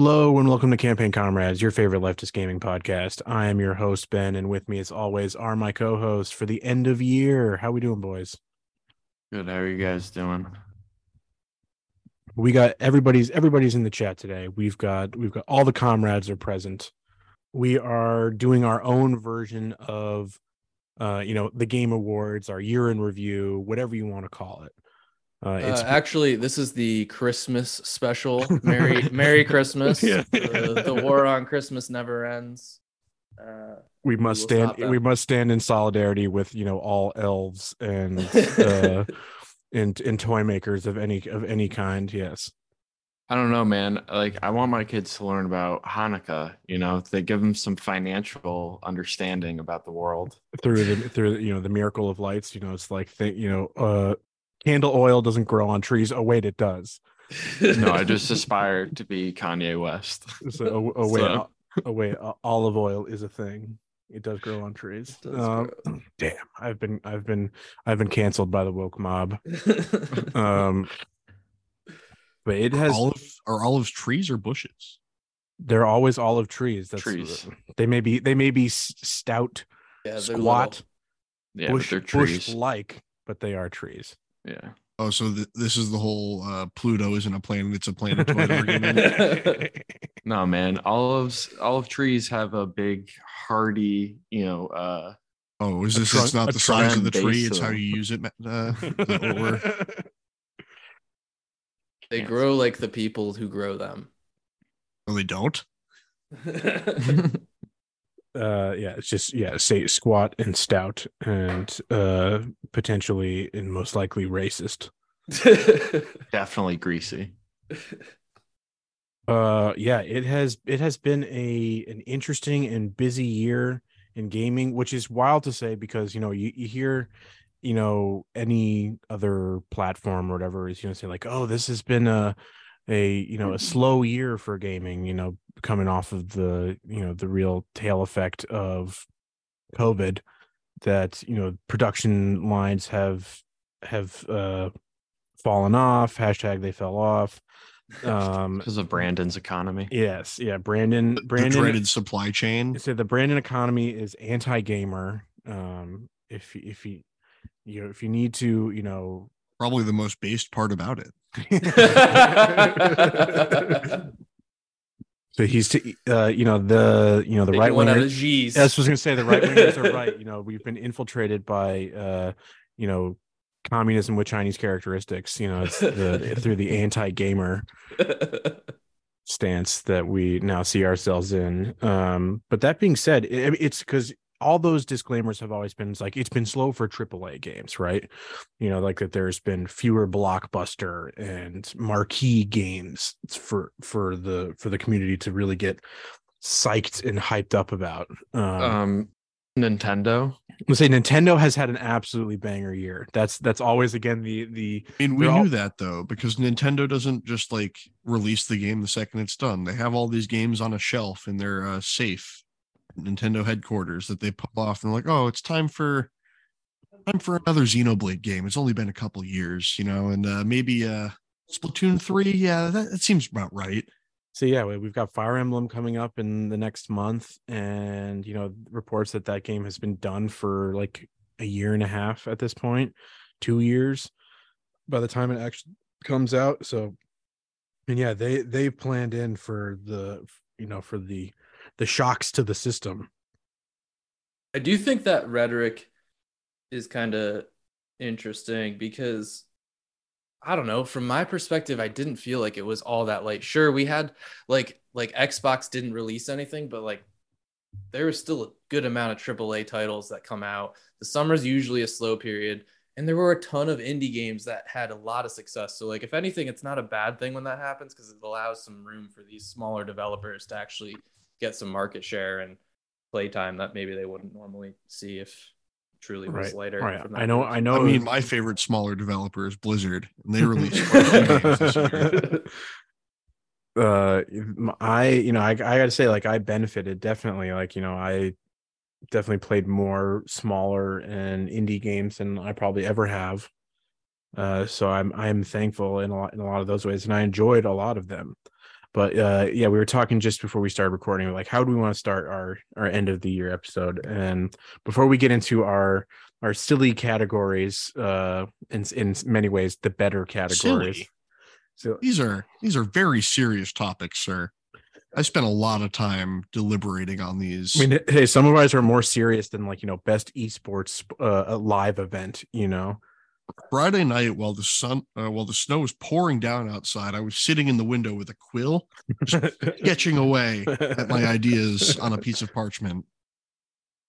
Hello and welcome to Campaign Comrades, your favorite leftist gaming podcast. I am your host Ben, and with me, as always, are my co-hosts for the end of year. How we doing, boys? Good. How are you guys doing? We got everybody's everybody's in the chat today. We've got we've got all the comrades are present. We are doing our own version of, uh, you know, the Game Awards, our year in review, whatever you want to call it. Uh, it's uh, actually this is the Christmas special. Merry Merry Christmas. yeah. the, the, war on Christmas never ends. Uh, we must stand. We must stand in solidarity with you know all elves and uh, and and toy makers of any of any kind. Yes. I don't know, man. Like, I want my kids to learn about Hanukkah. You know, they give them some financial understanding about the world through the through you know the miracle of lights. You know, it's like th- you know, uh, candle oil doesn't grow on trees. Oh wait, it does. no, I just aspire to be Kanye West. So, oh, oh wait, so. oh, wait, olive oil is a thing. It does grow on trees. Um, damn, I've been, I've been, I've been canceled by the woke mob. um, but it has olive are olives trees or bushes. They're always olive trees. That's trees. They may be, they may be stout, yeah, squat, yeah, bush, bush like, but they are trees. Yeah. Oh, so th- this is the whole uh, Pluto isn't a planet; it's a planetoid argument. no, man. Olives, olive trees have a big, hardy, you know. uh Oh, is this? Trunk, it's not the size of the tree; it's how you use it. Uh, they grow like the people who grow them. Oh, they don't. uh yeah it's just yeah say squat and stout and uh potentially and most likely racist definitely greasy uh yeah it has it has been a an interesting and busy year in gaming which is wild to say because you know you, you hear you know any other platform or whatever is you know say like oh this has been a a you know a mm-hmm. slow year for gaming you know coming off of the you know the real tail effect of covid that you know production lines have have uh fallen off hashtag they fell off um because of brandon's economy. Yes yeah brandon brandon the dreaded supply chain. So the brandon economy is anti-gamer um if if you you know if you need to you know probably the most based part about it so he's to uh, you know the you know the right wingers. I was gonna say the right wingers are right. You know we've been infiltrated by uh, you know communism with Chinese characteristics. You know it's the through the anti gamer stance that we now see ourselves in. Um, but that being said, it, it's because all those disclaimers have always been like it's been slow for AAA games, right? You know, like that there's been fewer blockbuster and marquee games for for the for the community to really get psyched and hyped up about. Um, um Nintendo. Let's say Nintendo has had an absolutely banger year. That's that's always again the the. I mean, we knew all... that though because Nintendo doesn't just like release the game the second it's done. They have all these games on a shelf in their uh, safe Nintendo headquarters that they pull off and like, oh, it's time for time for another Xenoblade game. It's only been a couple years, you know, and uh, maybe uh Splatoon three. Yeah, that, that seems about right. So yeah, we've got Fire Emblem coming up in the next month, and you know, reports that that game has been done for like a year and a half at this point, two years by the time it actually comes out. So, and yeah, they they planned in for the you know for the the shocks to the system. I do think that rhetoric is kind of interesting because I don't know, from my perspective I didn't feel like it was all that late. Sure, we had like like Xbox didn't release anything, but like there was still a good amount of AAA titles that come out. The summer's usually a slow period, and there were a ton of indie games that had a lot of success. So like if anything, it's not a bad thing when that happens because it allows some room for these smaller developers to actually get some market share and playtime that maybe they wouldn't normally see if truly was right. later. Right. I know. I know. I mean, my favorite smaller developer is Blizzard, and they released games this year. Uh, I you know I I gotta say like I benefited definitely like you know I definitely played more smaller and indie games than I probably ever have. Uh, so I'm I'm thankful in a lot in a lot of those ways, and I enjoyed a lot of them. But uh yeah we were talking just before we started recording like how do we want to start our our end of the year episode and before we get into our our silly categories uh in in many ways the better categories Silly? so These are these are very serious topics, sir. I spent a lot of time deliberating on these. i mean hey some of ours are more serious than like you know best esports uh live event you know Friday night, while the sun, uh, while the snow was pouring down outside, I was sitting in the window with a quill, sketching away at my ideas on a piece of parchment.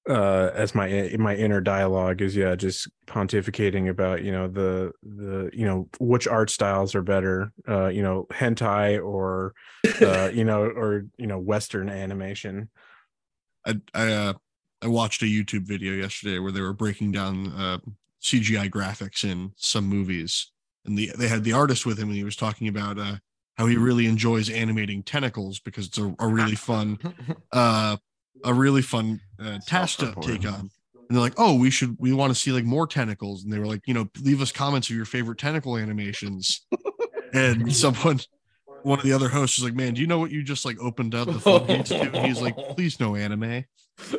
uh as my my inner dialogue is yeah just pontificating about you know the the you know which art styles are better uh you know hentai or uh you know or you know western animation I I, uh, I watched a YouTube video yesterday where they were breaking down uh, CGI graphics in some movies, and the they had the artist with him, and he was talking about uh, how he really enjoys animating tentacles because it's a, a really fun uh, a really fun uh, task to take on. And they're like, "Oh, we should we want to see like more tentacles," and they were like, "You know, leave us comments of your favorite tentacle animations." and someone one of the other hosts was like, "Man, do you know what you just like opened up the floodgates to?" And he's like, "Please no anime."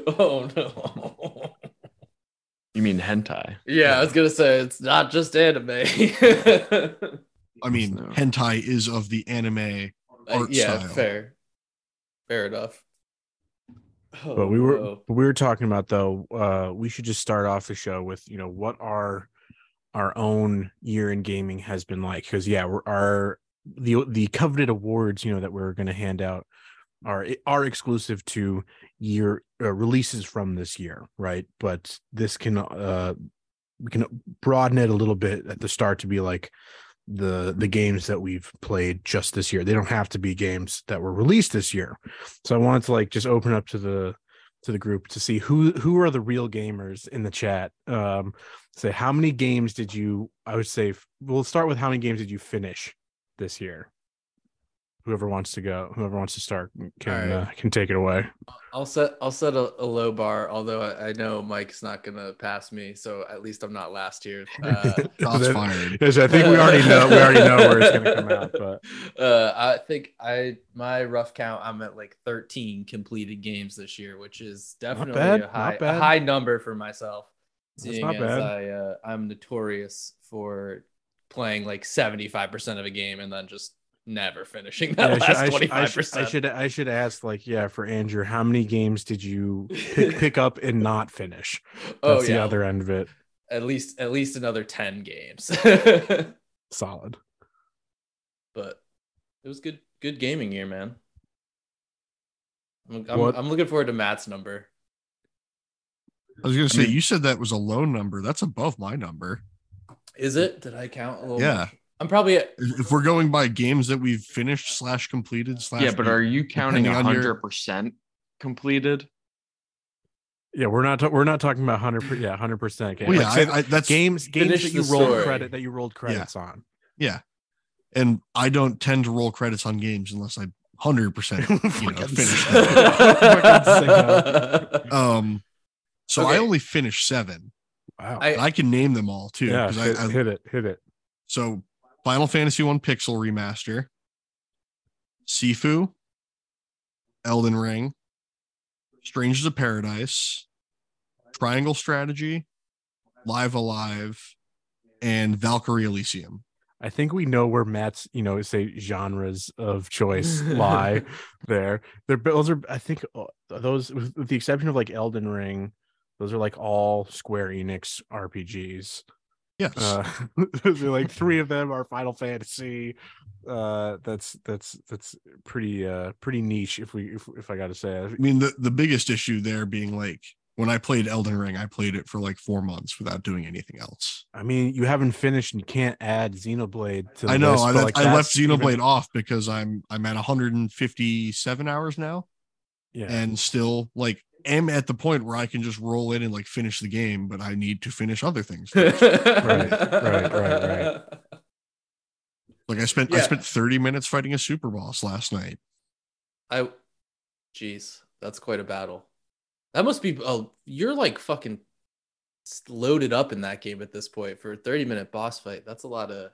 oh no. You mean hentai? Yeah, I was gonna say it's not just anime. I mean, No. hentai is of the anime. Uh, Art yeah, style. fair. Fair enough. but Oh, we were whoa. we were talking about though uh we should just start off the show with you know what our our own year in gaming has been like because yeah we're our the the coveted awards you know that we're going to hand out are are exclusive to year uh, releases from this year right? But this can uh we can broaden it a little bit at the start to be like the the games that we've played just this year. They don't have to be games that were released this year. So i wanted to like just open up to the to the group to see who who are the real gamers in the chat. Um say how many games did you i would say we'll start with how many games did you finish this year whoever wants to go whoever wants to start can All right. uh, can take it away I'll set I'll set a, a low bar, although I, I know Mike's not gonna pass me, so at least I'm not last year. Uh, Shots fired. yes, i think we already know we already know where it's going to come out but uh, I think I my rough count I'm at like 13 completed games this year, which is definitely bad, a high a high number for myself. Seeing not as bad. I uh, I'm notorious for playing like 75% of a game and then just never finishing that Yeah, last I, should, 25%. I should I should ask like yeah for Andrew how many games did you pick, pick up and not finish oh, that's oh the other end of it at least at least another 10 games. solid but it was good good gaming year, man. I'm, I'm, I'm looking forward to Matt's number. I was gonna say, mean- you said that was a low number. That's above my number. Is it? Did I count a little? Yeah. much? I'm probably at If if we're going by games that we've finished slash completed slash Yeah, but are you counting depending on your- hundred percent completed? yeah we're not ta- we're not talking about 100 per- yeah 100 percent well, yeah, I, I, that's games games that you rolled story. credit that you rolled credits on yeah. And I don't tend to roll credits on games unless I hundred percent you know Fucking finish sick. them. Fucking Um, so I only finished seven. wow I- I can name them all too. yeah 'cause hit, I, I, hit it hit it so Final Fantasy One Pixel Remaster, Sifu, Elden Ring, Strangers of Paradise, Triangle Strategy, Live A Live, and Valkyrie Elysium. I think we know where Matt's, you know, say genres of choice lie there. They're those are, I think, uh, those with with the exception of like Elden Ring, those are like all Square Enix RPGs. Yes. Uh, like three of them are Final Fantasy. Uh, that's that's that's pretty uh pretty niche if we if, if I got to say. I mean, the, the biggest issue there being like when I played Elden Ring, I played it for like four months without doing anything else. I mean, you haven't finished and you can't add Xenoblade to the I know. list, I, like, I left that's even- Xenoblade off because I'm I'm at 157 hours now, yeah. and still like am at the point where I can just roll in and like finish the game, but I need to finish other things. first. right, right, right. like I spent I spent 30 minutes fighting a super boss last night. I, jeez, that's quite a battle. That must be. Oh, you're like fucking loaded up in that game at this point for a 30 minute boss fight. That's a lot of.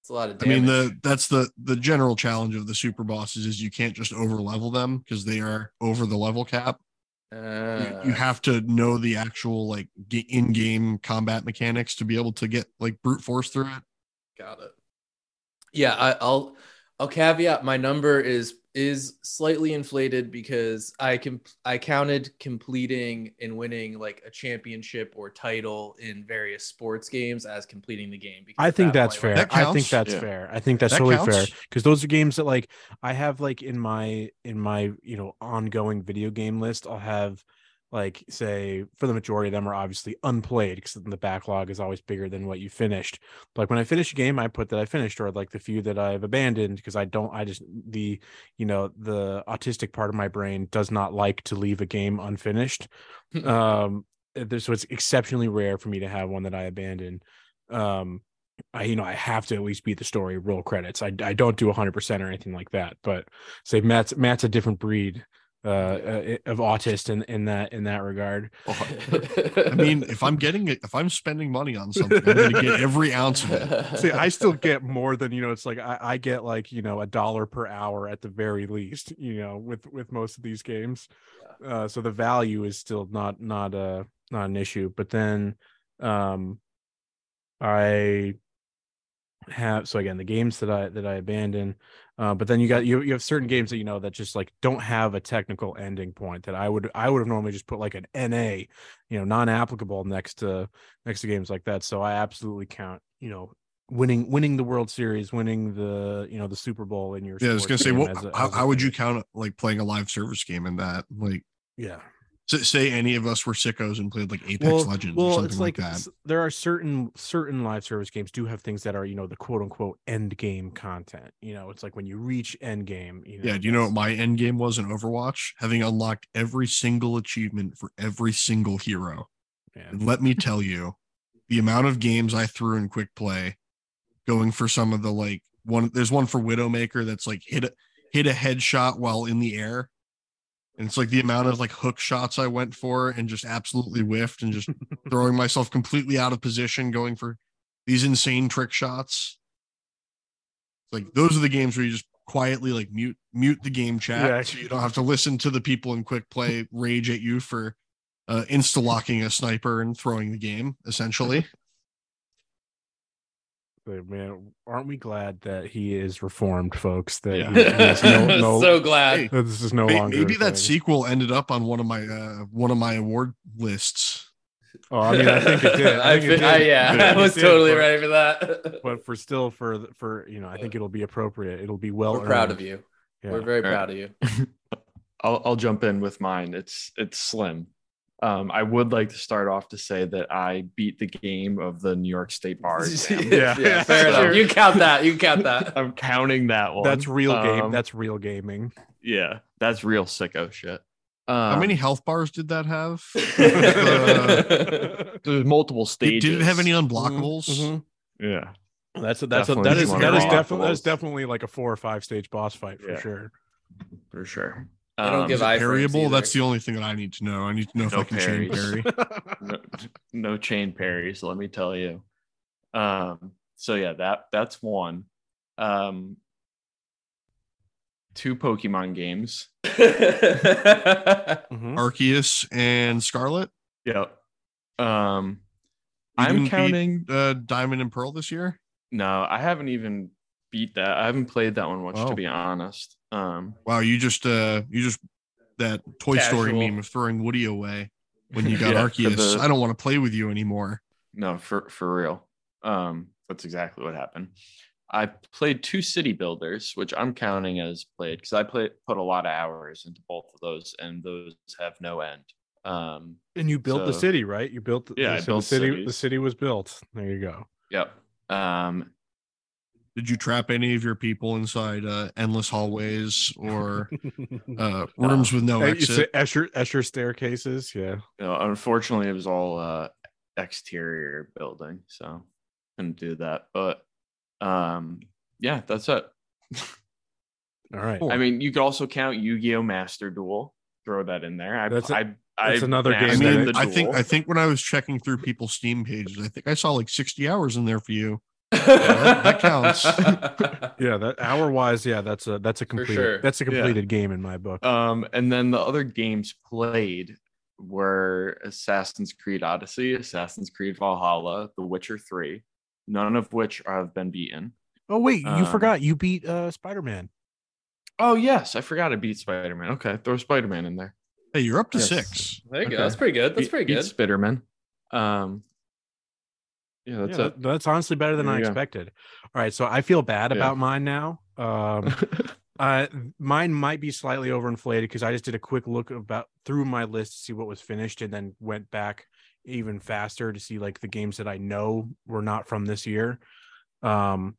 It's a lot of I mean, the that's the the general challenge of the super bosses is you can't just over level them because they are over the level cap. You, Uh, you have to know the actual like ga- in-game combat mechanics to be able to get like brute force through it. Got it. Yeah, I, I'll I'll caveat my number is is slightly inflated because I can I counted completing and winning like a championship or title in various sports games as completing the game. Because I think that that's fair. That I think that's Yeah. fair. I think that's That totally counts. fair because those are games that like I have like in my in my you know ongoing video game list. I'll have like say for the majority of them are obviously unplayed because the backlog is always bigger than what you finished. Like when I finish a game, I put that I finished, or like the few that I've abandoned because I don't. I just the you know the autistic part of my brain does not like to leave a game unfinished. um, there's so it's exceptionally rare for me to have one that I abandon. Um, I you know I have to at least beat the story. Roll credits. I I don't do 100 percent or anything like that. But say Matt's Matt's a different breed uh, uh of autist in in that in that regard. I mean, if I'm getting it, if I'm spending money on something, I'm going to get every ounce of it. See, I still get more than you know. It's like I, I get like you know a dollar per hour at the very least. You know, with with most of these games, uh, so the value is still not not a not an issue. But then, um, I have so again the games that I that I abandon. Uh, but then you got you you have certain games that you know that just like don't have a technical ending point that I would I would have normally just put like an NA, you know, non-applicable next to next to games like that. So I absolutely count, you know, winning winning the World Series, winning the you know the Super Bowl in your Yeah, I was gonna say, what? a- how, how would you count like playing a live service game in that? Like, Yeah. S- say any of us were sickos and played like Apex well, Legends well, or something it's like, like, that. there are certain certain live service games do have things that are you know the quote unquote end game content. You know, it's like when you reach end game. You know, Yeah, do you know what my end game was in Overwatch? Having unlocked every single achievement for every single hero. man. And let me tell you, the amount of games I threw in quick play, going for some of the like one. There's one for Widowmaker that's like hit a hit a headshot while in the air, and it's like the amount of like hook shots I went for and just absolutely whiffed and just throwing myself completely out of position, going for these insane trick shots. Like those are the games where you just quietly like mute mute the game chat Yeah. so you don't have to listen to the people in quick play rage at you for uh insta locking a sniper and throwing the game essentially man, aren't we glad that he is reformed, folks? That Yeah. he- he no, no, so glad. Hey, that this is no May- longer. maybe that sequel ended up on one of my uh one of my award lists Oh, I mean, I think it did. I I think it fi- I- did. yeah, I I think it was did, totally but- ready for that. But for still, for for you know, I think it'll be appropriate. It'll be well. We're proud of you. Yeah. We're very All right. proud of you. I'll I'll jump in with mine. It's it's slim. Um, I would like to start off to say that I beat the game of the New York State bar exam. yeah, Yeah. fair enough. You count that. You count that. I'm counting that one. That's real game. Um, That's real gaming. yeah, that's real sicko shit. Um, how many health bars did that have There's multiple did, stages. did it have any unblockables Mhm. Yeah, That's a, that's a, Definitely that is that is definitely that's definitely like a four or five stage boss fight for Yeah. sure. for sure. They don't Um, give Is it iframes parryable? that's the only thing that i need to know. I need to know if i can chain parries. parry. No, no chain parries let me tell you. Um so yeah that that's one. Um two pokemon games. Mhm. arceus and scarlet? Yep. Um You i'm didn't beat, counting uh diamond and pearl this year? No i haven't even beat that i haven't played that one much Oh. to be honest um wow you just uh you just that toy story meme of throwing woody away when you got Yeah, arceus the- i don't want to play with you anymore no for for real um that's exactly what happened i played two city builders which i'm counting as played because i played put a lot of hours into both of those and those have no end um And you built the city, right? You built. Yeah, the, I so built the city. The city was built. There you go. yep um did you trap any of your people inside uh endless hallways or uh rooms with no Hey, exit Escher Escher staircases. Yeah. you know, unfortunately it was all uh exterior building so couldn't do that but um yeah that's it All right. Cool. i mean you could also count yu-gi-oh master duel throw that in there i That's a- I, I that's another game I mean, I think. I think when I was checking through people's Steam pages, I think I saw like 60 hours in there for you. That counts. Yeah, that hour wise, yeah, that's a that's a complete sure. that's a Yeah. completed game in my book. Um, and then the other games played were Assassin's Creed Odyssey, Assassin's Creed Valhalla, The Witcher 3, none of which have been beaten. oh wait, you um, forgot you beat uh Spider Man. Oh, yes, I forgot I beat Spider Man. Okay, throw Spider Man in there. Hey, you're up to Yes. six. there you go. That's pretty good. That's pretty beat good. Spiderman. Um, yeah, that's yeah, it. that- that's honestly better than I you go. expected. All right, so I feel bad Yeah. about mine now. Um, uh, mine might be slightly overinflated because I just did a quick look about through my list to see what was finished, and then went back even faster to see like the games that I know were not from this year. Um,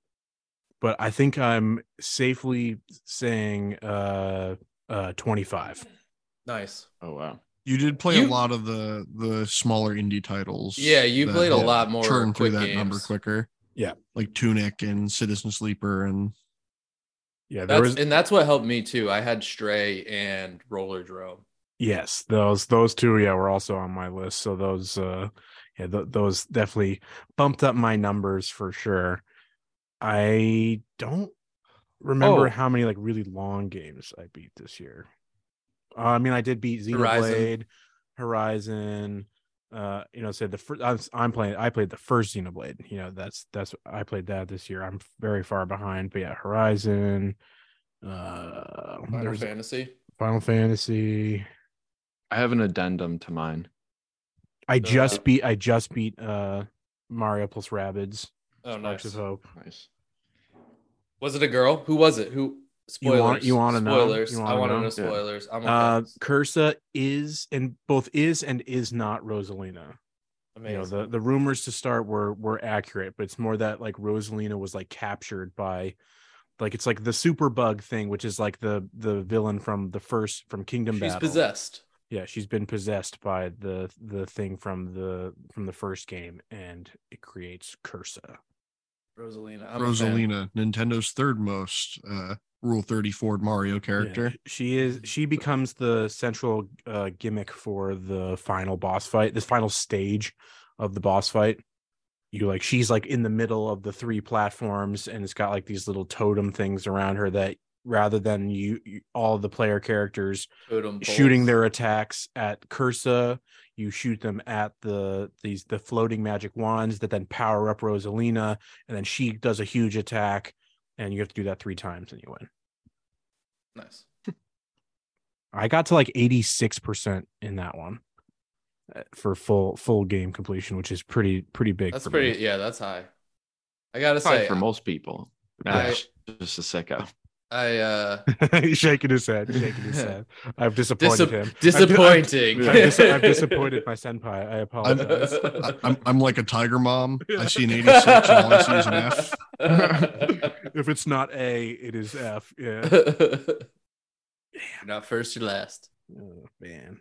but I think I'm safely saying uh uh 25. Nice. oh, wow. You did play You- a lot of the the smaller indie titles. Yeah, you played a lot more Turn through quick that number quicker. Yeah. like Tunic and Citizen Sleeper and Yeah, there That's was and that's what helped me too. I had Stray and Rollerdrome. Yes, those those two, yeah, were also on my list. So those, uh, yeah, th- those definitely bumped up my numbers for sure. I don't remember Oh. how many like really long games I beat this year. Uh, I mean, I did beat Horizon. Xenoblade, Horizon. Uh, you know, said the first. I'm, I'm playing. I played the first Xenoblade. You know, that's that's I played that this year. I'm very far behind, but yeah, Horizon. Uh, Final there's Fantasy. Final Fantasy. I have an addendum to mine. I just Uh, beat I just beat uh Mario plus Rabbids. Oh, Sparks nice. of Hope. Nice. Was it a girl? Who was it? Who? You Spoilers. want- you wanna know? Spoilers. I want to know? know Yeah. spoilers. I'm Uh. Cursa is and both is and is not Rosalina. Amazing. You know, the the rumors to start were were accurate, but it's more that like Rosalina was like captured by like it's like the super bug thing, which is like the the villain from the first from Kingdom She's Battle. possessed. Yeah, she's been possessed by the the thing from the from the first game and it creates Cursa. Rosalina. I'm. Rosalina, Nintendo's third most uh, Rule 34 Mario Yeah, character. she is she becomes the central uh, gimmick for the final boss fight, this final stage of the boss fight. You like she's like in the middle of the three platforms and it's got like these little totem things around her that rather than you, you all the player characters shooting their attacks at Cursa, you shoot them at the these the floating magic wands that then power up Rosalina and then she does a huge attack and you have to do that 3 times and you win. Nice. I got to like 86% in that one uh, for full full game completion, which is pretty pretty big. That's for pretty. Me. Yeah, that's high. I gotta Probably say, for most people. I- just a sicko. I uh He's shaking his head, shaking his head. I've disappointed Disap- him. I've disappointing. I've, I've, dis- I've disappointed my senpai. I apologize. I- I'm, I'm like a tiger mom. I see an 86 and all I see is an F. if it's not A, it is F. Yeah. Not first or last. Oh, man.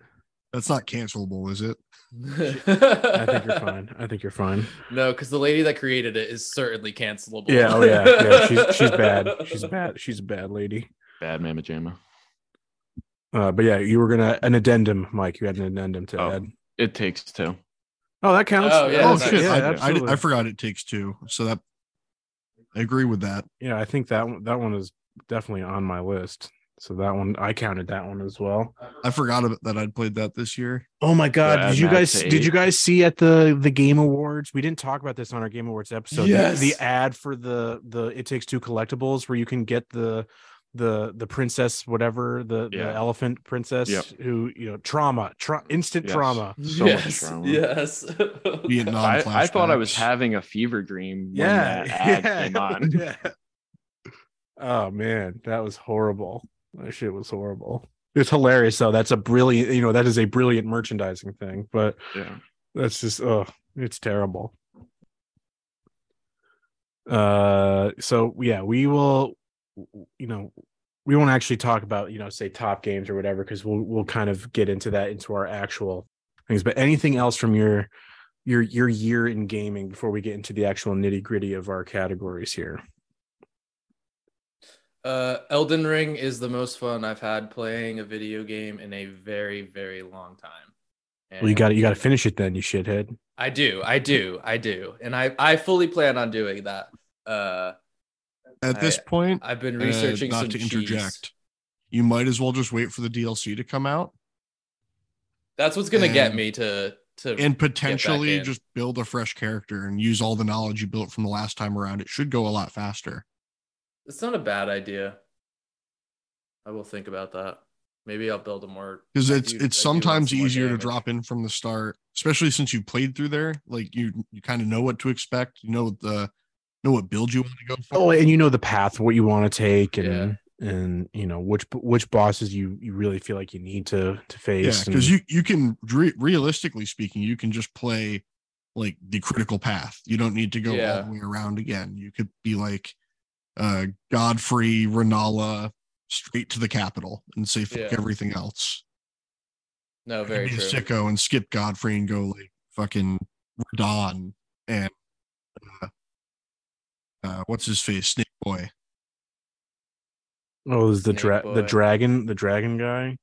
That's not cancelable, is it? I think you're fine. I think you're fine. No, because the lady that created it is certainly cancelable. Yeah. Oh yeah. Yeah. She's she's bad. She's bad. She's a bad lady. Bad Mama Jamma. Uh, but yeah, you were gonna an addendum, Mike. You had an addendum to Oh. add. It takes two. Oh, that counts. Oh, yeah, oh shit! yeah, I, I. I forgot it takes two. So that I agree with that. Yeah, I think that one, that one is definitely on my list. So that one, I counted that one as well. I forgot about that I'd played that this year. Oh my god! Yeah, did you guys did you guys see at the the Game Awards? We didn't talk about this on our Game Awards episode. the- Yes. The, ad for the the It Takes Two collectibles, where you can get the the the princess, whatever the the elephant princess, Yep. who you know trauma, tra- instant Yes. trauma. So yes. trauma. Yes. Vietnam I, I thought I was having a fever dream when Yeah, that ad yeah, came on. yeah. Oh man, that was horrible. That shit was horrible. It's hilarious though. That's a brilliant, you know, that is a brilliant merchandising thing, but Yeah. that's just oh, it's terrible. Uh so yeah, we will you know, we won't actually talk about, you know, say top games or whatever cuz we'll we'll kind of get into that into our actual things, but anything else from your your your year in gaming before we get into the actual nitty-gritty of our categories here. Uh, Elden Ring is the most fun I've had playing a video game in a very, very long time. Well, you got to you got to finish it then, you shithead. I do, I do, I do, and I I fully plan on doing that. Uh, At this I- point, I've been uh, researching not some to cheese. interject, you might as well just wait for the DLC to come out That's what's gonna get me to to. and potentially just build a fresh character and use all the knowledge you built from the last time around. It should go a lot faster. It's not a bad idea. I will think about that. Maybe I'll build a more because it's do- it's do want sometimes easier to drop in from the start especially since you played through there like you you kind of know what to expect you know the know what build you want to go for Oh, and you know the path, what you want to take, and Yeah. and you know which which bosses you you really feel like you need to to face. yeah because you you can re- realistically speaking you can just play like the critical path you don't need to go all the way around again you could be like uh godfrey Rennala straight to the capital and say fuck Yeah. everything else No, very be a true. sicko and skip godfrey and go like fucking Radahn and uh, uh what's his face snake boy oh, is the Snake dra- the dragon the dragon guy?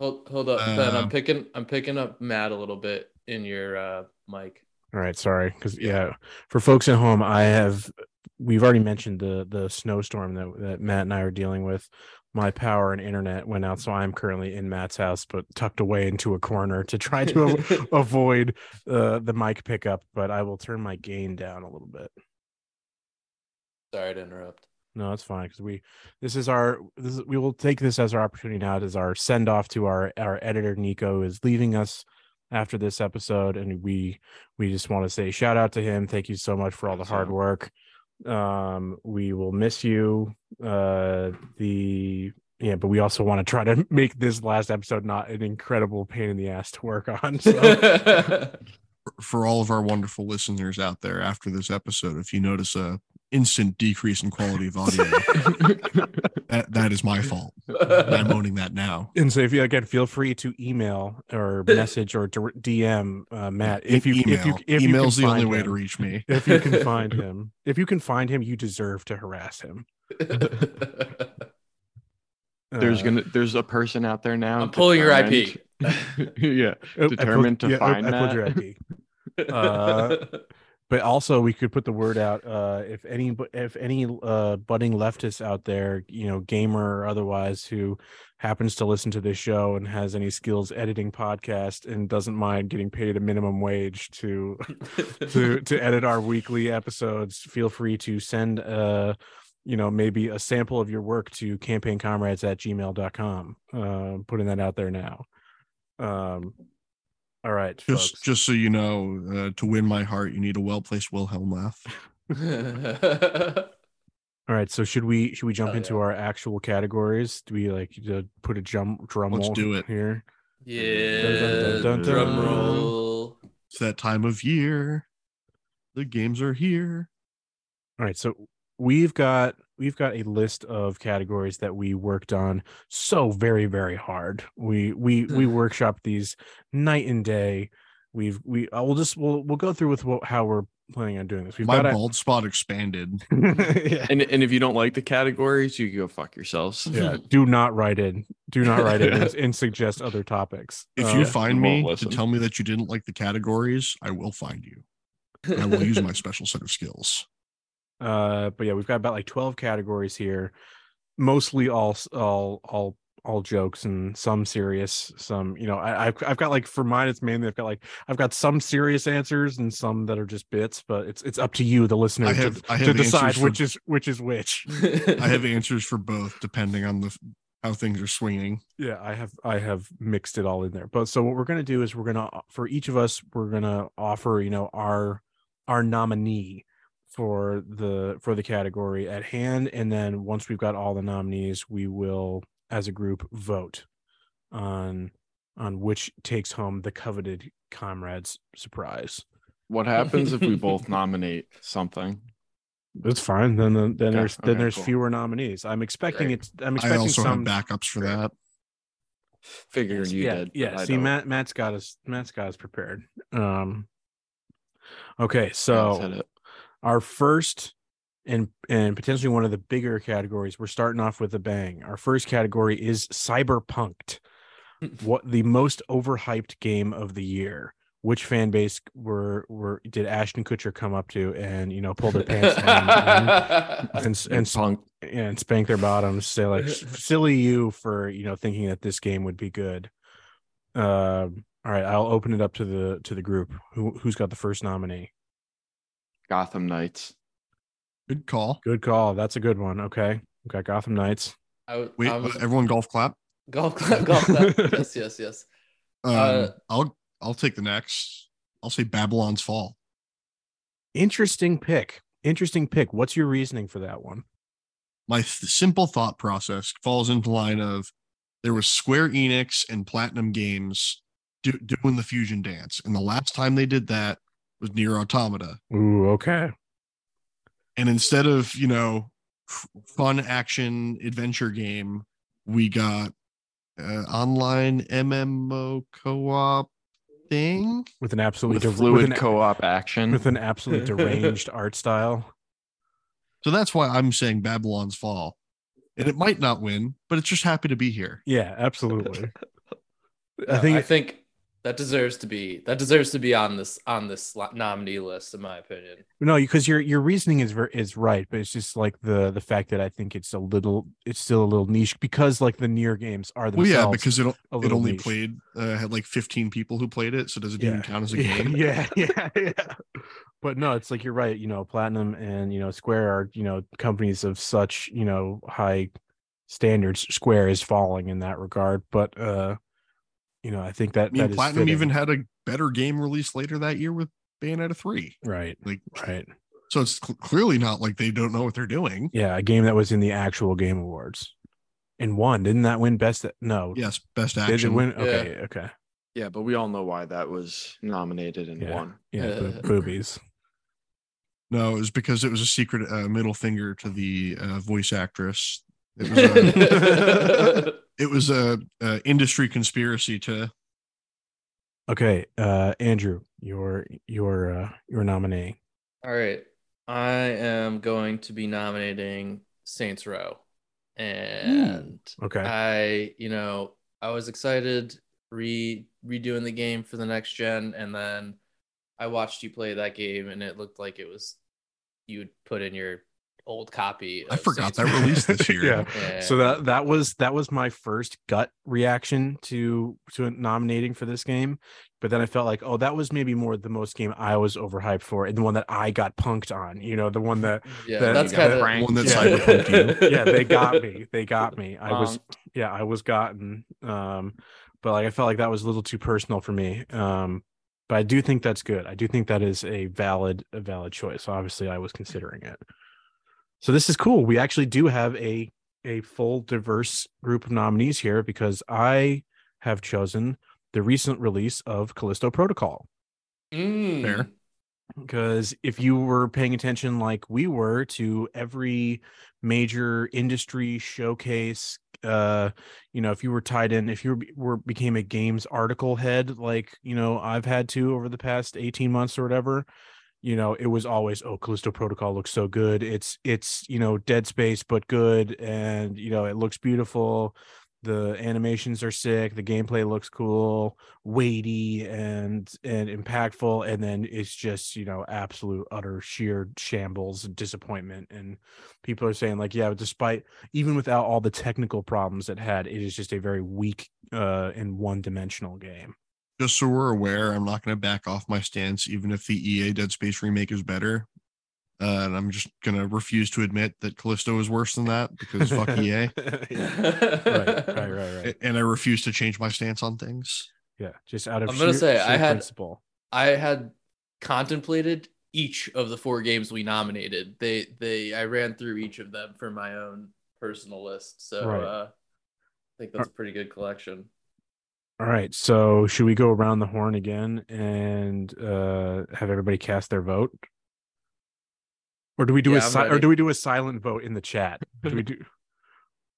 Hold hold up, Ben. I'm picking I'm picking up Matt a little bit in your uh mic. All right, sorry, because yeah, for folks at home, I have we've already mentioned the the snowstorm that that Matt and I are dealing with. My power and internet went out, so I'm currently in Matt's house, but tucked away into a corner to try to av- avoid uh, the mic pickup. But I will turn my gain down a little bit. Sorry to interrupt. No, it's fine because we this is our this is, we will take this as our opportunity now as our send off to our our editor Nico is leaving us after this episode and we we just want to say shout out to him thank you so much for all the hard work um we will miss you uh the yeah but we also want to try to make this last episode not an incredible pain in the ass to work on so. For all of our wonderful listeners out there after this episode if you notice a instant decrease in quality of audio that, that is my fault i'm owning that now and so if you again feel free to email or message or dm uh, matt if you email if you if you email's can the only way him. to reach me if you can find him if you can find him you deserve to harass him There's Uh, gonna there's a person out there now. I'm pulling your IP. yeah, oh, I pulled- determined to yeah, oh, find I pulled your IP. Uh, but also we could put the word out uh if any if any uh budding leftists out there you know gamer or otherwise who happens to listen to this show and has any skills editing podcast and doesn't mind getting paid a minimum wage to to to edit our weekly episodes feel free to send uh you know maybe a sample of your work to campaignComrades at gmail.com uh, putting that out there now. Um all right just folks. just so you know uh, to win my heart you need a well-placed wilhelm laugh all right so should we should we jump Hell into yeah. our actual categories do we like to put a jump drum Let's roll do it. here yeah, Dun, dun, dun, drum dun. roll. it's that time of year the games are here All right, so we've got we've got a list of categories that we worked on so very very hard. We we we workshop these night and day. We've we uh, we'll just we'll we'll go through with what, how we're planning on doing this. We've my got bald spot expanded yeah, And and if you don't like the categories, you can go fuck yourselves. yeah. Do not write in. Do not write in and, and suggest other topics. if Uh, you find me listen. to tell me that you didn't like the categories i will find you i will use my special set of skills uh but yeah we've got about like 12 categories here mostly all all all all jokes and some serious some you know I, I've, I've got like for mine it's mainly i've got like i've got some serious answers and some that are just bits but it's it's up to you the listener I have- to, I to decide answers for- which is which is which. I have answers for both depending on the how things are swinging. Yeah i have i have mixed it all in there. But so what we're going to do is we're going to for each of us we're going to offer you know our our nominee for the for the category at hand and then once we've got all the nominees we will as a group vote on on which takes home the coveted comrades surprise What happens if we both nominate something? that's fine then then, then Okay, there's then okay, there's cool. fewer nominees i'm expecting Great. it i'm i expecting also some backups for that Figured you yeah, did. Yeah, see. Matt, Matt's got us. Matt's got us prepared. Um. Okay, so hit it. Our first and and potentially one of the bigger categories. We're starting off with a bang. Our first category is cyberpunked. what the most overhyped game of the year? which fan base were were did Ashton Kutcher come up to and you know pull their pants down and and, and, and, punk. and spank their bottoms, say like silly you for you know thinking that this game would be good. Um, all right, I'll open it up to the to the group. Who who's got the first nominee? Gotham Knights. Good call. Good call. That's a good one. Okay, we got Gotham Knights. I, w- Wait, I was, everyone golf clap. golf clap, golf clap. yes, yes, yes. Um, Uh, I'll I'll take the next. I'll say Babylon's Fall. Interesting pick. Interesting pick. What's your reasoning for that one? My th- simple thought process falls into line of there was Square Enix and Platinum Games do, doing the fusion dance, and the last time they did that was NieR Automata. Ooh, okay. And instead of you know fun action adventure game, we got uh, online MMO co-op thing. With an absolutely With der- with fluid an, co-op action. with an absolutely deranged art style. So that's why I'm saying Babylon's Fall. And it might not win, but it's just happy to be here. Yeah, absolutely. I think I think that deserves to be that deserves to be on this on this nominee list, in my opinion. no, because your your reasoning is ver- is right, but it's just like the the fact that I think it's a little it's still a little niche because like the NieR games are Well, themselves. yeah, because it, a it only niche. played, uh, had like 15 people who played it. So does it yeah. even count as a yeah, game? Yeah, yeah, yeah. But no, it's like you're right. You know, Platinum and you know Square are you know companies of such you know high standards. Square is falling in that regard, but uh, you know, I think that I mean, that is Platinum fitting. even had a better game released later that year with Bayonetta 3. right, Like, right. so it's cl- clearly not like they don't know what they're doing. Yeah, a game that was in the actual game awards and won. Didn't that win best? No, Yes, best action. did it win? Okay, okay. yeah, but we all know why that was nominated and Yeah. won. Yeah, Uh, boob- boobies. No, it was because it was a secret uh, middle finger to the uh, voice actress. It was a, it was a, a industry conspiracy to Okay, uh, Andrew, your your uh, your nominee. All right. I am going to be nominating Saints Row. And Okay, I, you know, I was excited re redoing the game for the next gen, and then I watched you play that game, and it looked like it was you'd put in your old copy. I forgot Saints that Row. released this year. Yeah. Yeah. so that that was that was my first gut reaction to to nominating for this game but then i felt like oh that was maybe more the most game i was overhyped for and the one that i got punked on you know the one that yeah, that- that's kind of pranked. one that Yeah. cyberpunked you. yeah they got me they got me i was yeah i was gotten um but like i felt like that was a little too personal for me um but i do think that's good i do think that is a valid a valid choice obviously i was considering it so this is cool we actually do have a a full diverse group of nominees here because i have chosen the recent release of callisto protocol Mm. Fair. because if you were paying attention like we were to every major industry showcase uh you know if you were tied in if you were, were became a games article head like you know i've had to over the past 18 months or whatever you know it was always oh callisto protocol looks so good. It's it's you know dead space but good and you know it looks beautiful. The animations are sick. The gameplay looks cool weighty and and impactful and then it's just you know absolute utter sheer shambles and disappointment and people are saying like yeah despite even without all the technical problems it had it is just a very weak uh and one dimensional game Just so we're aware, I'm not going to back off my stance, even if the EA Dead Space remake is better. Uh, and I'm just going to refuse to admit that Callisto is worse than that because fuck EA. Yeah. right right right right And I refuse to change my stance on things. yeah just out of I'm gonna say, I had- principle I had contemplated each of the four games we nominated. They they I ran through each of them for my own personal list. So Right. uh, I think that's a pretty good collection. All right. So should we go around the horn again and uh have everybody cast their vote? Or do we do Yeah, a I'm si- or do we do a silent vote in the chat? Do we do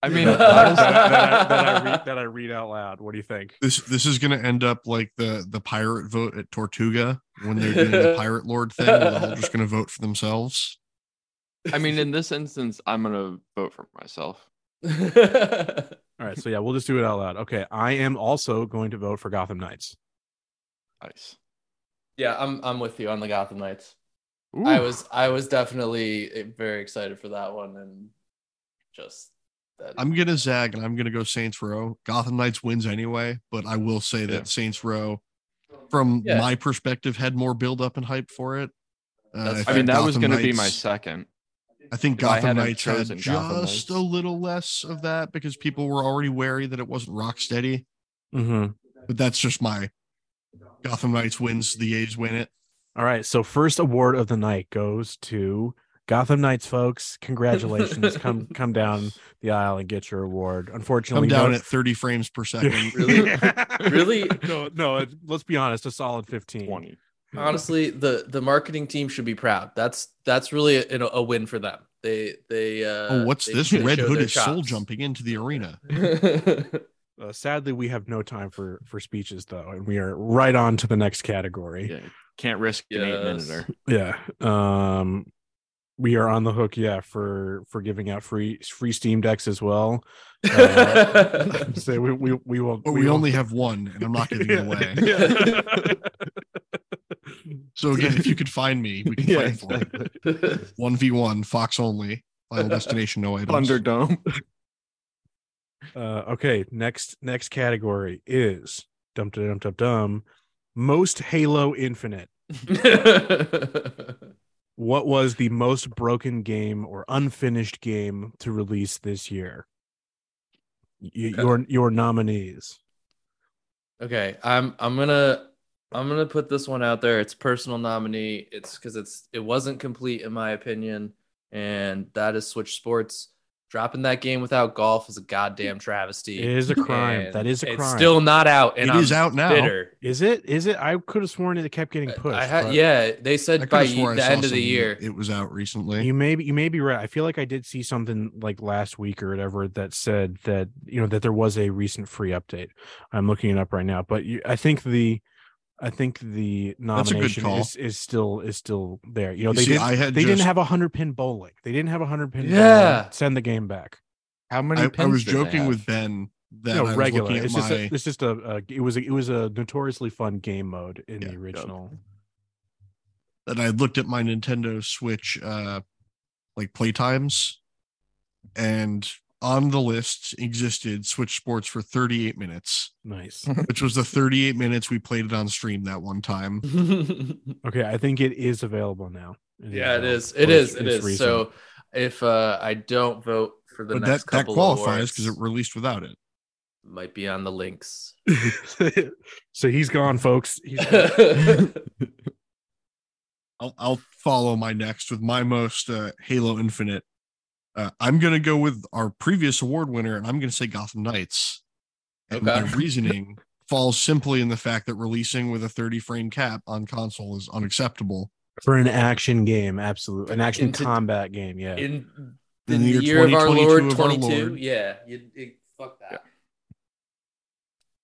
I mean, that, that- that I, that I read, that I read out loud? What do you think? This this is going to end up like the the pirate vote at Tortuga when they're doing the pirate lord thing. Where they're all just going to vote for themselves. I mean, in this instance, I'm gonna vote for myself. All right. So yeah, we'll just do it out loud. Okay. I am also going to vote for Gotham Knights. Nice. Yeah, I'm I'm with you on the Gotham Knights. I was I was definitely very excited for that one and just that I'm gonna zag and I'm gonna go Saints Row. Gotham Knights wins anyway, but I will say Yeah. that Saints Row, from Yeah. my perspective, had more build up and hype for it. Uh, I. I mean, think that was going to be my second. I think if I Gotham hadn't Knights had just Knights. a little less of that because people were already wary that it wasn't Rocksteady. Mm-hmm. But that's just my Gotham Knights wins. The A's win it. All right. So first award of the night goes to Gotham Knights, folks. Congratulations. come come down the aisle and get your award. Unfortunately, Come down no- at 30 frames per second. Really? Really? No, no. Let's be honest. A solid fifteen. 20. Honestly the the marketing team should be proud. That's that's really a, a win for them. They they uh oh, what's they- this? Red showed Hood is soul jumping into the arena. Uh, sadly, we have no time for for speeches though, and we are right on to the next category. Yeah. Can't risk an eight Yes. minuter. Yeah. Um we are on the hook, yeah, for for giving out free free Steam decks as well. Uh, so we we, we will But we, will- only have one, and I'm not giving it away. Yeah. So again, if you could find me, we can Yeah, fight for One v one, Fox only. Final destination, no items. Thunderdome. Uh, okay, next next category is dum dum dum dum dum. Most Halo Infinite. What was the most broken game or unfinished game to release this year? Y- Okay. Your your nominees. okay, I'm I'm gonna I'm gonna put this one out there. It's personal nominee. It's because it's it wasn't complete in my opinion, and that is Switch Sports. Dropping that game without golf is a goddamn travesty. It is a crime. And That is a it's crime. still not out, and It I'm is out now. bitter. Is it? Is it? I could have sworn it kept getting pushed. I had but yeah. They said by have I the saw end of the year. It was out recently. You may be you may be right. I feel like I did see something like last week or whatever that said that you know that there was a recent free update. I'm looking it up right now, but you, I think the I think the That's a good nomination is, is still is still there. You know You they see, didn't I had they just, didn't have a hundred pin bowling. They didn't have a hundred pin. bowling. Yeah. send the game back. How many I, I was joking with? Ben that no, I was regular. looking at It's my. just a, it's just a, a it was a, it was a notoriously fun game mode in Yeah, the yep. original. that I looked at my Nintendo Switch uh like playtimes and on the list existed Switch Sports for 38 minutes, Nice. which was the 38 minutes we played it on stream that one time. Okay, I think it is available now. yeah, it available. is. It Or is. it's- It it's is. recent. So if uh, I don't vote for the But next that that couple qualifies because because it released without it. might be on the links. so he's gone, folks. He's I'll I'll follow my next with my most uh, Halo Infinite. Uh, I'm gonna go with our previous award winner, and I'm gonna say Gotham Knights. And my reasoning falls simply in the fact that releasing with a 30 frame cap on console is unacceptable. for an action game, absolutely. An action Into- combat game, yeah. In, In in the the year year of our 2022 Lord of our 22. Lord. Yeah. You, you, fuck that.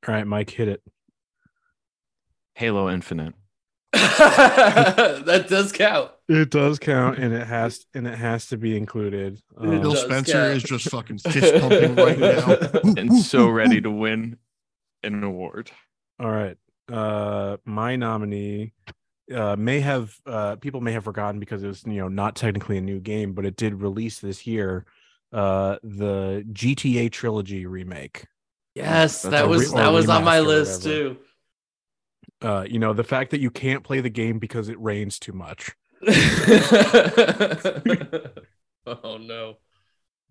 All right, Mike, hit it. Halo Infinite. that does count. It does count, and it has and it has to be included. Um, Phil Spencer count. is just fucking fist pumping right now. And so ready to win an award. all right, uh, my nominee uh, may have uh, people may have forgotten because it was you know not technically a new game, but it did release this year. Uh, the GTA trilogy remake. Yes, That's that was re- or that was on my list whatever. too. Uh, you know the fact that you can't play the game because it rains too much. oh no.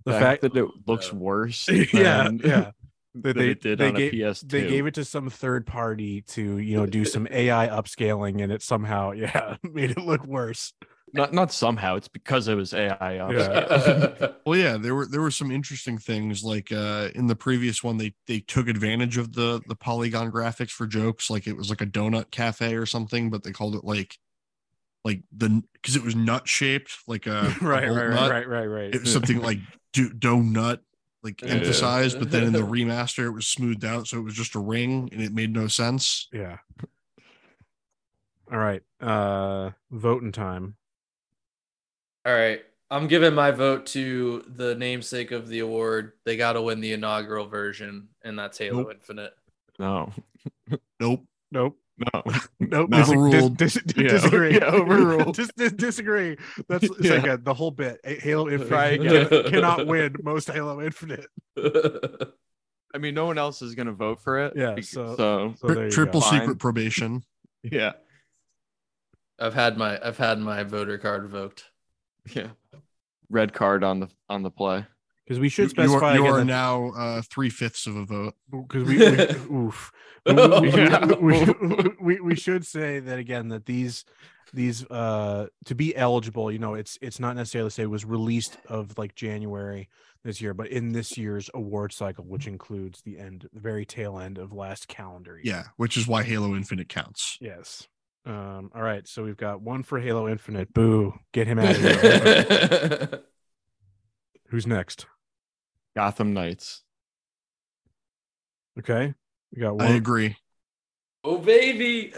The The fact that it looks No. worse. yeah, than- yeah. That they- it did they on gave- a PS2. they gave it to some third party to you know do some AI upscaling, and it somehow yeah made it look worse. Not not somehow. It's because it was AI. Yeah. Well, yeah, there were there were some interesting things like uh in the previous one they they took advantage of the the polygon graphics for jokes, like it was like a donut cafe or something, but they called it like like the because it was nut shaped, like a, a right, bolt right, nut. right, right, right, right. It was something like do, donut like Yeah. emphasized, but then in the remaster it was smoothed out, so it was just a ring and it made no sense. Yeah. All right. Uh voting time. All right. I'm giving my vote to the namesake of the award. They got to win the inaugural version, and that's Halo Nope. Infinite. no. Nope. Nope. No, Nope. No. dis- dis- Overruled. dis- dis- Yeah, disagree. yeah, overruled. Dis- dis- disagree. That's it's Yeah. like a, the whole bit. Halo Infinite again. can- cannot win most Halo Infinite. I mean, no one else is gonna vote for it. Yeah, bec- so- so So Tri- triple go. Fine. secret probation. yeah, I've had my I've had my voter card revoked. yeah. Red card on the on the play. Because we should You- you are, specify you are that- now uh, three fifths of a vote. because we, we oof. We, we, we, we, we, we should say that again that these these uh to be eligible you know it's it's not necessarily say it was released of like january this year but in this year's award cycle which includes the end the very tail end of last calendar year Yeah, which is why Halo Infinite counts. yes um all right so we've got one for halo infinite boo get him out of here who's next Gotham Knights. okay we got one. I agree. oh baby.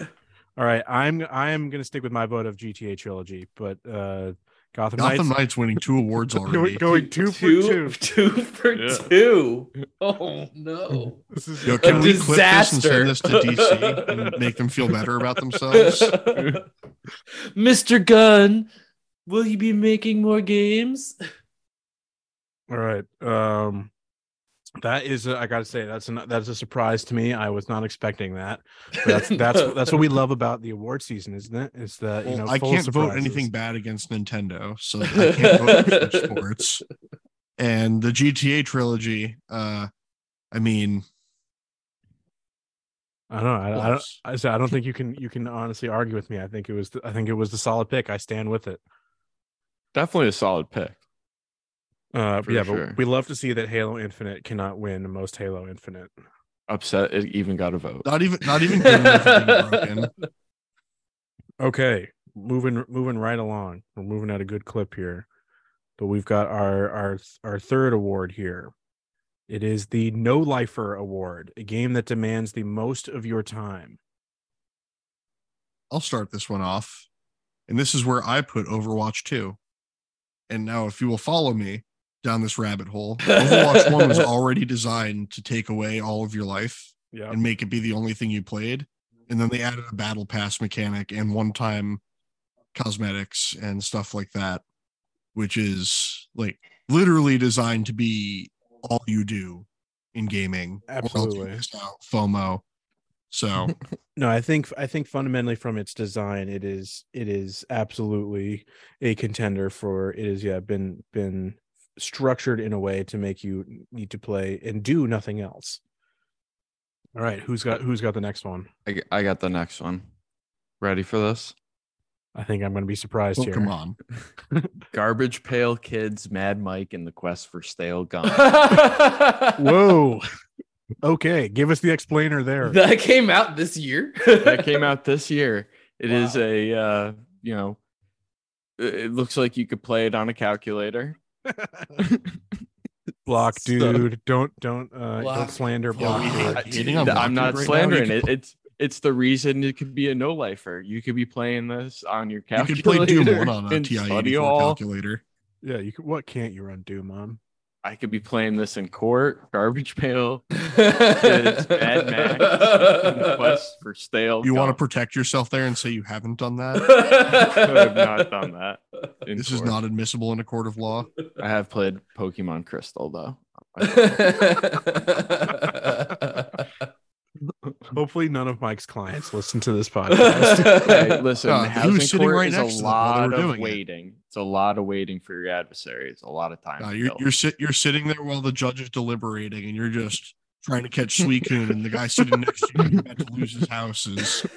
all right i'm i'm gonna stick with my vote of gta trilogy but uh gotham, Gotham knights Knights winning two awards already. going two, two for two. Two for yeah. two. Oh no. this is Yo, can A we clip this and send this to DC and make them feel better about themselves? Mr. Gunn, will you be making more games? All right. Um that is a, I got to say that's an, that's a surprise to me. I was not expecting that. But that's that's that's what we love about the award season, isn't it? Is that you know I can't vote anything bad against Nintendo, so I can't vote for Sports. And the GTA trilogy, uh, I mean, I don't know. I, I don't. I, say I don't think you can you can honestly argue with me. I think it was the, I think it was the solid pick. I stand with it. Definitely a solid pick. Uh, yeah, sure. but we love to see that Halo Infinite cannot win most Halo Infinite. Upset it even got a vote. not even not even good enough for being broken. Okay, moving moving right along. We're moving at a good clip here. But we've got our our our third award here. It is the No Lifer Award, a game that demands the most of your time. I'll start this one off. And this is where I put Overwatch 2. And now, if you will follow me down this rabbit hole, Overwatch 1 was already designed to take away all of your life Yeah. and make it be the only thing you played. And then they added a battle pass mechanic and one time cosmetics and stuff like that, which is like literally designed to be all you do in gaming. or else you Absolutely. out, FOMO. So No, I think I think fundamentally from its design, it is it is absolutely a contender for it is yeah been been structured in a way to make you need to play and do nothing else. All right, who's got who's got the next one? I got the next one. Ready for this? I think I'm going to be surprised oh, here. come on. Garbage Pail Kids, Mad Mike, and the Quest for Stale Gum. Whoa. Okay, give us the explainer there. that came out this year. that came out this year. It is Wow. a uh, you know, it it looks like you could play it on a calculator. Block, So- dude. Don't don't uh Block. don't slander Yeah, block. we dude. hate- I- Hating on I'm not right slandering could it. It's it's the reason it could be a no lifer. You could be playing this on your calculator You calculator. could play Doom 1 on a TI-84 calculator. Yeah, you could, what can't you run Doom on? I could be playing this in court, garbage pail, Kids, Mad Max, Quest for Stale. You want to protect yourself there and say you haven't done that? I have not done that. in This is not admissible in a court of law. I have played Pokemon Crystal though. Hopefully, none of Mike's clients listen to this podcast. Hey, listen, Uh, he was housing sitting court right is next a to them while lot of doing it. waiting. It's a lot of waiting for your adversary. It's a lot of time. Uh, you're you're sit you're sitting there while the judge is deliberating, and you're just trying to catch Suicune, and the guy sitting next to you about to lose his house is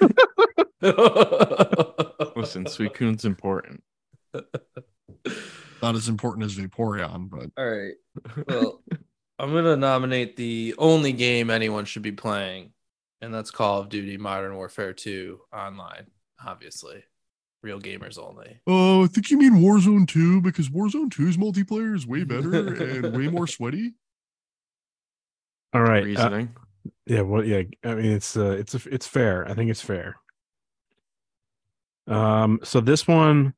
Listen, Suicune's important. not as important as Vaporeon, but All right. Well, I'm gonna nominate the only game anyone should be playing, and that's Call of Duty Modern Warfare 2 online. Obviously, real gamers only. oh, I think you mean Warzone 2 because Warzone 2's multiplayer is way better and way more sweaty. All right. uh, yeah. Well, yeah. I mean, it's uh, it's a, it's fair. I think it's fair. Um. So this one,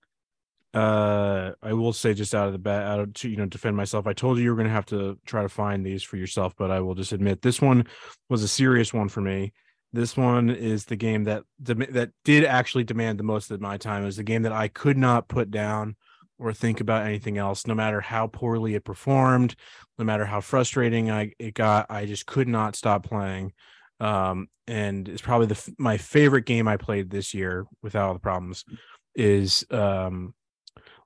uh, I will say just out of the bat, out of to you know defend myself. I told you you were going to have to try to find these for yourself, but I will just admit this one was a serious one for me. This one is the game that that did actually demand the most of my time. It was the game that I could not put down or think about anything else, no matter how poorly it performed, no matter how frustrating I it got. I just could not stop playing. Um, and it's probably the my favorite game I played this year without all the problems. Is um,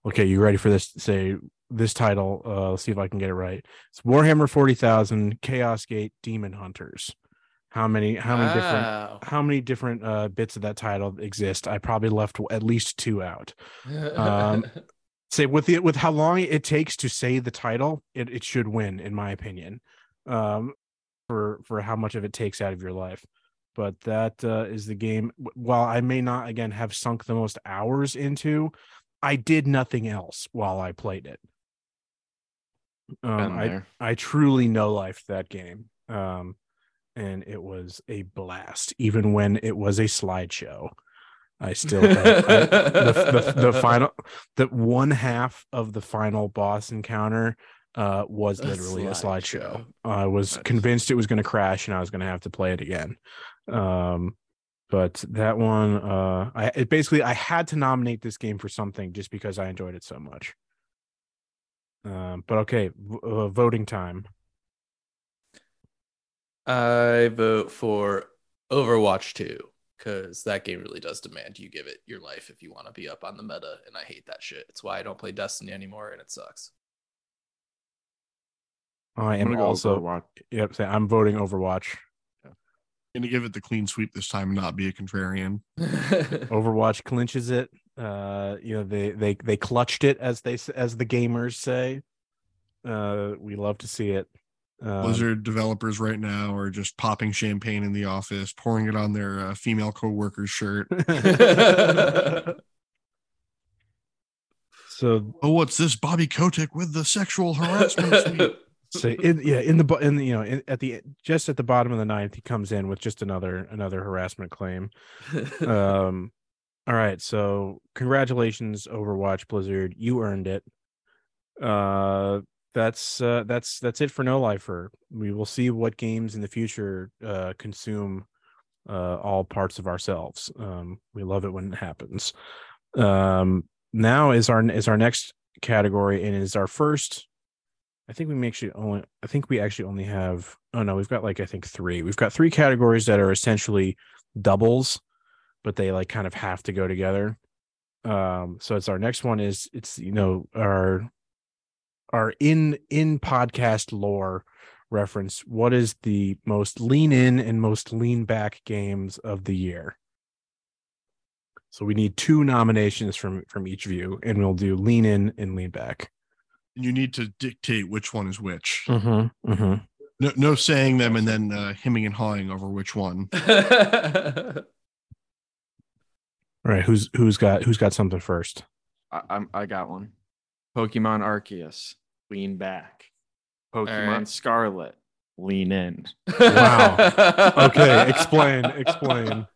okay. You ready for this? Say this title. Uh, let's see if I can get it right. It's Warhammer Forty Thousand Chaos Gate Demon Hunters. How many? How many different? How many different uh, bits of that title exist? I probably left at least two out. Um, Say with the with how long it takes to say the title, it, it should win, in my opinion. Um, for for how much of it takes out of your life. But that uh, is the game. While I may not again have sunk the most hours into, I did nothing else while I played it. Um, I. I truly no life that game. Um, and it was a blast, even when it was a slideshow. I still I- the, the the final the one half of the final boss encounter uh was A literally a slideshow. slideshow. I was Nice. convinced it was going to crash and I was going to have to play it again. Um but that one uh I it basically I had to nominate this game for something just because I enjoyed it so much. Um but okay, v- uh, voting time. I vote for Overwatch 2 because that game really does demand you give it your life if you want to be up on the meta, and I hate that shit. It's why I don't play Destiny anymore, and it sucks. I I'm am gonna go also Overwatch. yep, say I'm voting Overwatch. Gonna give it the clean sweep this time and not be a contrarian. Overwatch clinches it. Uh, you know they they they clutched it as they as the gamers say. Uh, we love to see it. Um, Blizzard developers right now are just popping champagne in the office, pouring it on their uh, female coworker's shirt. so Oh, what's this? Bobby Kotick with the sexual harassment suite. So in yeah in the in the, you know in, at the just at the bottom of the ninth he comes in with just another another harassment claim. um all right so congratulations overwatch blizzard. You earned it. Uh that's uh that's that's it for no lifer we will see what games in the future uh consume uh all parts of ourselves. Um we love it when it happens. Um now is our is our next category and is our first i think we actually only i think we actually only have oh no we've got like i think three we've got three categories that are essentially doubles but they like kind of have to go together. Um, so it's our next one is it's you know our our in in podcast lore reference. What is the most lean in and most lean back games of the year? So we need two nominations from from each of you, and we'll do lean in and lean back. And you need to dictate which one is which. Mm-hmm. Mm-hmm. No, no saying them and then uh, hemming and hawing over which one. All right, who's who's got who's got something first? I, I'm I got one. Pokemon Arceus, lean back. Pokemon right. Scarlet, lean in. Wow. Okay, explain, explain.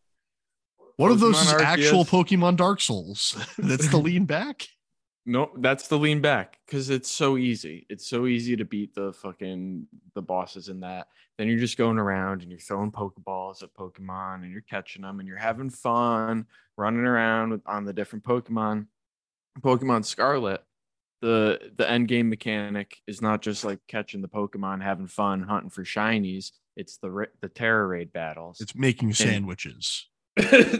One of those Pokemon is actual Pokemon Dark Souls. That's the lean back. No, that's the lean back because it's so easy. It's so easy to beat the fucking the bosses in that. Then you're just going around and you're throwing Pokeballs at Pokemon and you're catching them and you're having fun running around with, on the different Pokemon. Pokemon Scarlet, the the end game mechanic is not just like catching the Pokemon, having fun, hunting for shinies. It's the the Tera Raid battles. It's making sandwiches.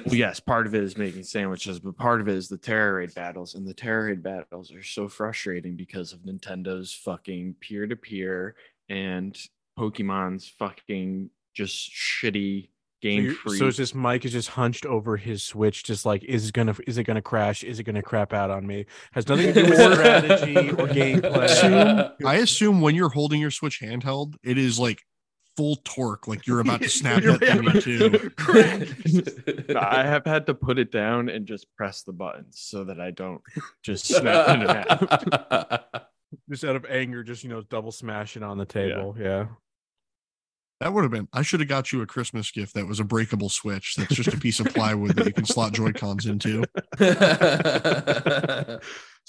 Well, yes, part of it is making sandwiches, but part of it is the Tera Raid battles. And the Tera Raid battles are so frustrating because of Nintendo's fucking peer to peer and Pokemon's fucking just shitty game you're- free. so it's just Mike is just hunched over his Switch, just like is it gonna is it gonna crash? Is it gonna crap out on me? Has nothing to do with strategy or gameplay. Assume- I assume when you're holding your Switch handheld, it is like full torque, like you're about to snap that thing in two. I have had to put it down and just press the buttons so that I don't just snap it in half. just out of anger, just you know, double smashing on the table. Yeah. That would have been. I should have got you a Christmas gift that was a breakable Switch. That's just a piece of plywood that you can slot Joy Cons into.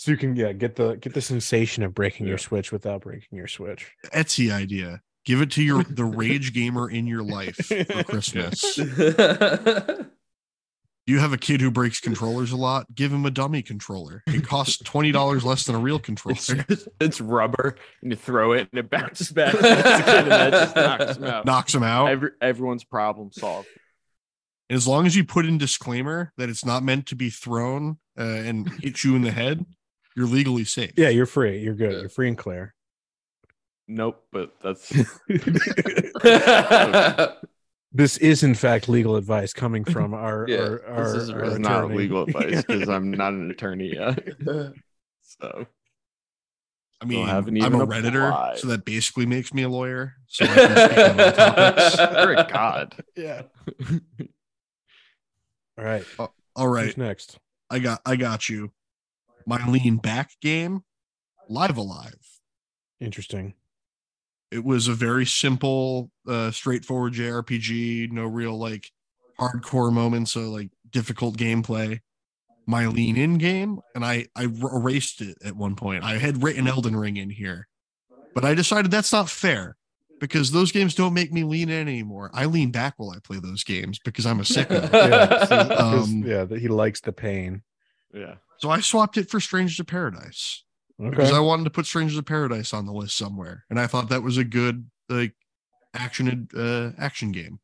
So you can yeah get the get the sensation of breaking your Switch without breaking your Switch. Etsy idea. Give it to your the rage gamer in your life for Christmas. You have a kid who breaks controllers a lot. Give him a dummy controller. It costs twenty dollars less than a real controller. It's, it's rubber, and you throw it, and it bounces back. and that just knocks him out. Knocks him out. Every, everyone's problem solved. And as long as you put in disclaimer that it's not meant to be thrown uh, and hit you in the head, you're legally safe. Yeah, you're free. You're good. You're free and clear. Nope, but that's This is in fact legal advice coming from our Yeah, our, this is our it's not attorney. legal advice because I'm not an attorney yet. So I mean, I'm a even redditor, applied. so that basically makes me a lawyer. So I can speak on all topics. you're a god. yeah. All right. Uh, all right, Who's next? I got I got you. My lean back game, Live A Live. Interesting. It was a very simple, uh, straightforward JRPG. No real like hardcore moments of like difficult gameplay. My lean in game, and I I er- erased it at one point. I had written Elden Ring in here, but I decided that's not fair because those games don't make me lean in anymore. I lean back while I play those games because I'm a sicko. Yeah, Um, yeah, that he likes the pain. Yeah. so I swapped it for Strange to Paradise. Okay. because I wanted to put Strangers of Paradise on the list somewhere, and I thought that was a good like action uh action game,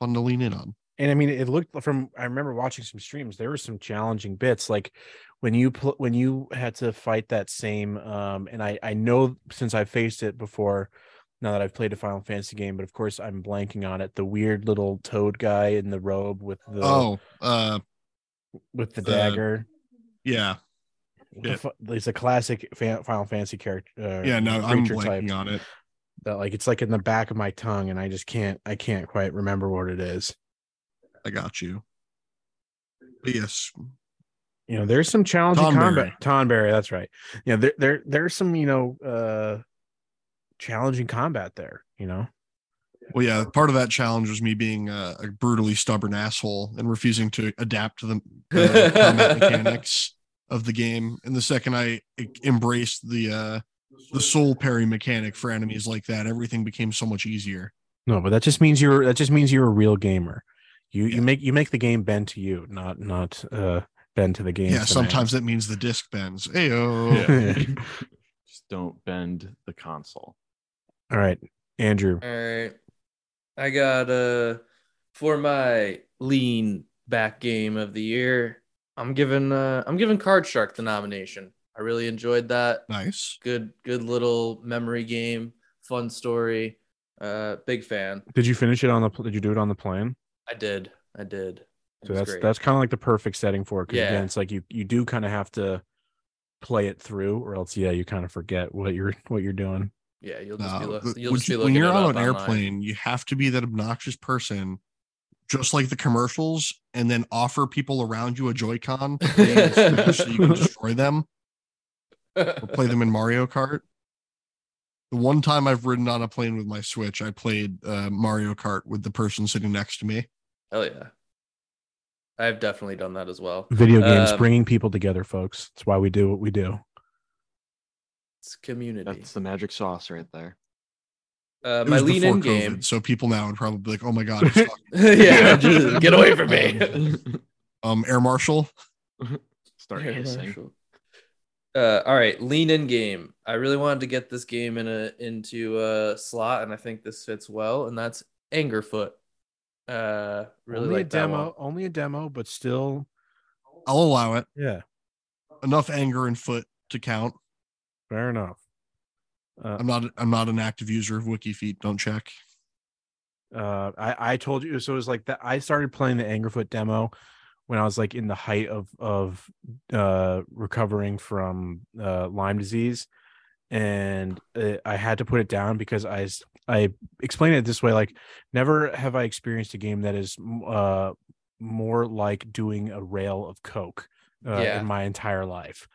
fun to lean in on. and I mean, it looked from. I remember watching some streams. There were some challenging bits, like when you pl- when you had to fight that same. Um, and I I know since I've faced it before. Now that I've played a Final Fantasy game, but of course I'm blanking on it. The weird little toad guy in the robe with the Oh, uh, with the uh, dagger. yeah, the yeah. It's a classic Final Fantasy character. Uh, yeah. No, I'm blanking type on it. That like it's like in the back of my tongue, and I just can't. I can't quite remember what it is. I got you. But yes, you know there's some challenging Tonberry. combat tonberry that's right yeah there, there there's some you know uh challenging combat there you know well, yeah. Part of that challenge was me being a, a brutally stubborn asshole and refusing to adapt to the uh, combat mechanics of the game. And the second i embraced the uh the soul parry mechanic for enemies like that, everything became so much easier. no but that just means you're that just means you're a real gamer you Yeah. you make you make the game bend to you not not uh bend to the game yeah, sometimes that means the disc bends. Ayo. Yeah. Just don't bend the console. all right andrew All right. I got uh for my lean back game of the year. I'm giving uh I'm giving Card Shark the nomination. I really enjoyed that. Nice. Good good little memory game, fun story. Uh big fan. did you finish it on the did you do it on the plane I did. I did. It so that's great. that's kind of like the perfect setting for it because Yeah. again it's like you you do kind of have to play it through or else yeah you kind of forget what you're what you're doing yeah, you'll just be No, look, but you'll when just be you- looking when you're it on up an online. airplane, you have to be that obnoxious person, just like the commercials, and then offer people around you a Joy-Con to play in the Switch so you can destroy them or play them in Mario Kart. The one time I've ridden on a plane with my Switch, I played uh, Mario Kart with the person sitting next to me. Hell yeah. I've definitely done that as well. video games Um, bringing people together folks that's why we do what we do It's community. That's the magic sauce right there. Uh, my lean before in COVID, game. so people now would probably be like, "Oh my god!" yeah, just get away from me. um, Air Marshal. Start Air hissing. Marshal. Uh, all right, lean in game. I really wanted to get this game in a into a slot, and I think this fits well, and that's Angerfoot. Uh, really only like a demo one. only a demo but still I'll allow it. yeah Enough anger and foot to count. fair enough uh, I'm not. I'm not an active user of WikiFeet. Don't check. uh i i told you so it was like that i started playing the angerfoot demo when i was like in the height of of uh recovering from uh lyme disease and uh, i had to put it down because I I explained it this way like never have i experienced a game that is uh more like doing a rail of coke uh, Yeah. in my entire life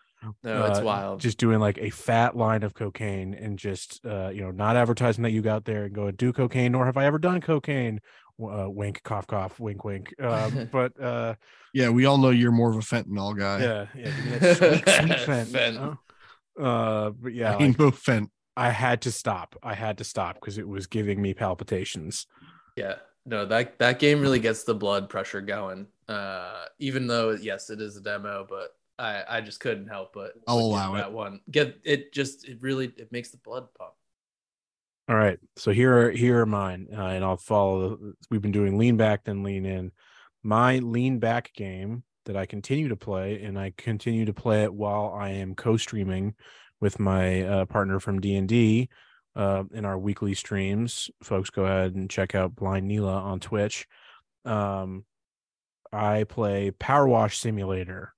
No, it's uh, wild. just doing like a fat line of cocaine and just uh you know not advertising that you got there and go and do cocaine nor have i ever done cocaine uh, wink cough cough wink wink um, but uh Yeah, we all know you're more of a fentanyl guy. yeah yeah give me that sweet, sweet fent, Fent. you know? uh but yeah like, Rainbow fent. I had to stop. I had to stop because it was giving me palpitations. Yeah. No, that that game really gets the blood pressure going. Uh even though yes, it is a demo, but I I just couldn't help but I'll but give allow it. that one. Get it just it really it makes the blood pump. All right. So here are here are mine, uh, and I'll follow. We've been doing lean back, then lean in. My lean back game that I continue to play, and I continue to play it while I am co-streaming with my uh, partner from D and D uh, in our weekly streams. Folks, go ahead and check out Blind Neela on Twitch. Um, I play Power Wash Simulator.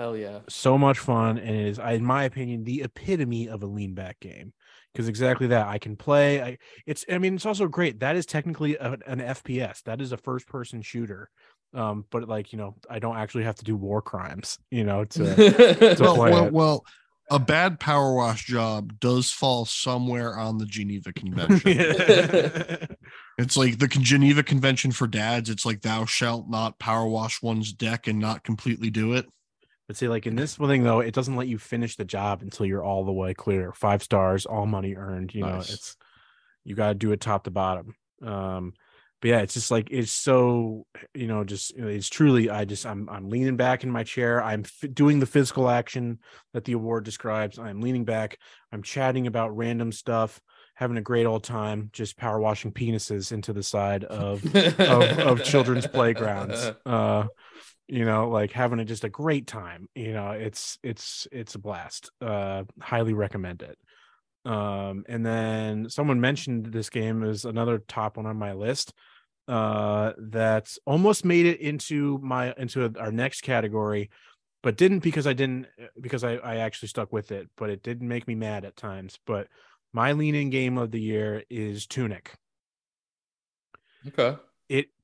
Hell yeah. So much fun, and it is, in my opinion, the epitome of a lean back game because exactly that I can play. I it's I mean it's also great. That is technically a, an FPS. That is a first person shooter. Um, but like you know, I don't actually have to do war crimes. You know, to Well, play well, it. well, a bad power wash job does fall somewhere on the Geneva Convention. It's like the Geneva Convention for dads. It's like thou shalt not power wash one's deck and not completely do it. But see, like in this one thing though, it doesn't let you finish the job until you're all the way clear. Five stars, all money earned. You know, it's you got to do it top to bottom. Um, but yeah, it's just like it's so you know, just it's truly. I just I'm I'm leaning back in my chair. I'm f- doing the physical action that the award describes. I'm leaning back. I'm chatting about random stuff, having a great old time, just power washing penises into the side of of, of children's playgrounds uh you know like having a, just a great time you know it's it's it's a blast uh highly recommend it um and then someone mentioned this game is another top one on my list uh that almost made it into my into our next category but didn't because i didn't because i i actually stuck with it but it didn't make me mad at times but my lean-in game of the year is tunic Okay.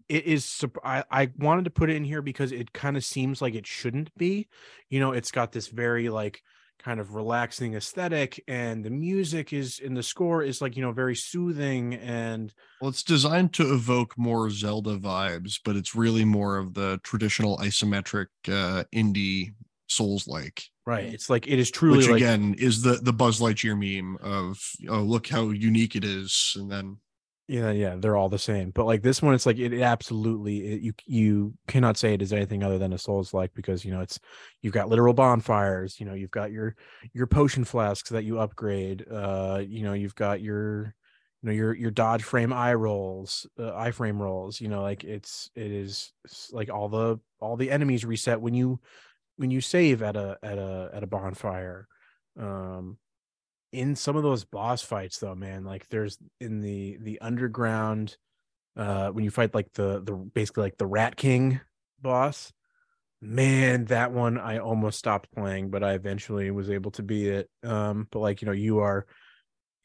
It is I, I wanted to put it in here because it kind of seems like it shouldn't be. You know it's got this very like kind of relaxing aesthetic and the music is in the score is like you know very soothing and Well, it's designed to evoke more Zelda vibes, but it's really more of the traditional isometric uh, indie Souls like, right it's like it is truly which like again is the the Buzz Lightyear meme of oh look how unique it is, and then yeah yeah they're all the same but like this one it's like it, it absolutely it, you you cannot say it is anything other than a souls like because you know it's you've got literal bonfires you know you've got your your potion flasks that you upgrade uh you know you've got your you know your your dodge frame eye rolls uh, eye frame rolls you know like it's it is s- like all the all the enemies reset when you when you save at a at a at a bonfire um in some of those boss fights though man like there's in the the underground uh when you fight like the the basically like the rat king boss man that one i almost stopped playing but i eventually was able to beat it. Um but like you know you are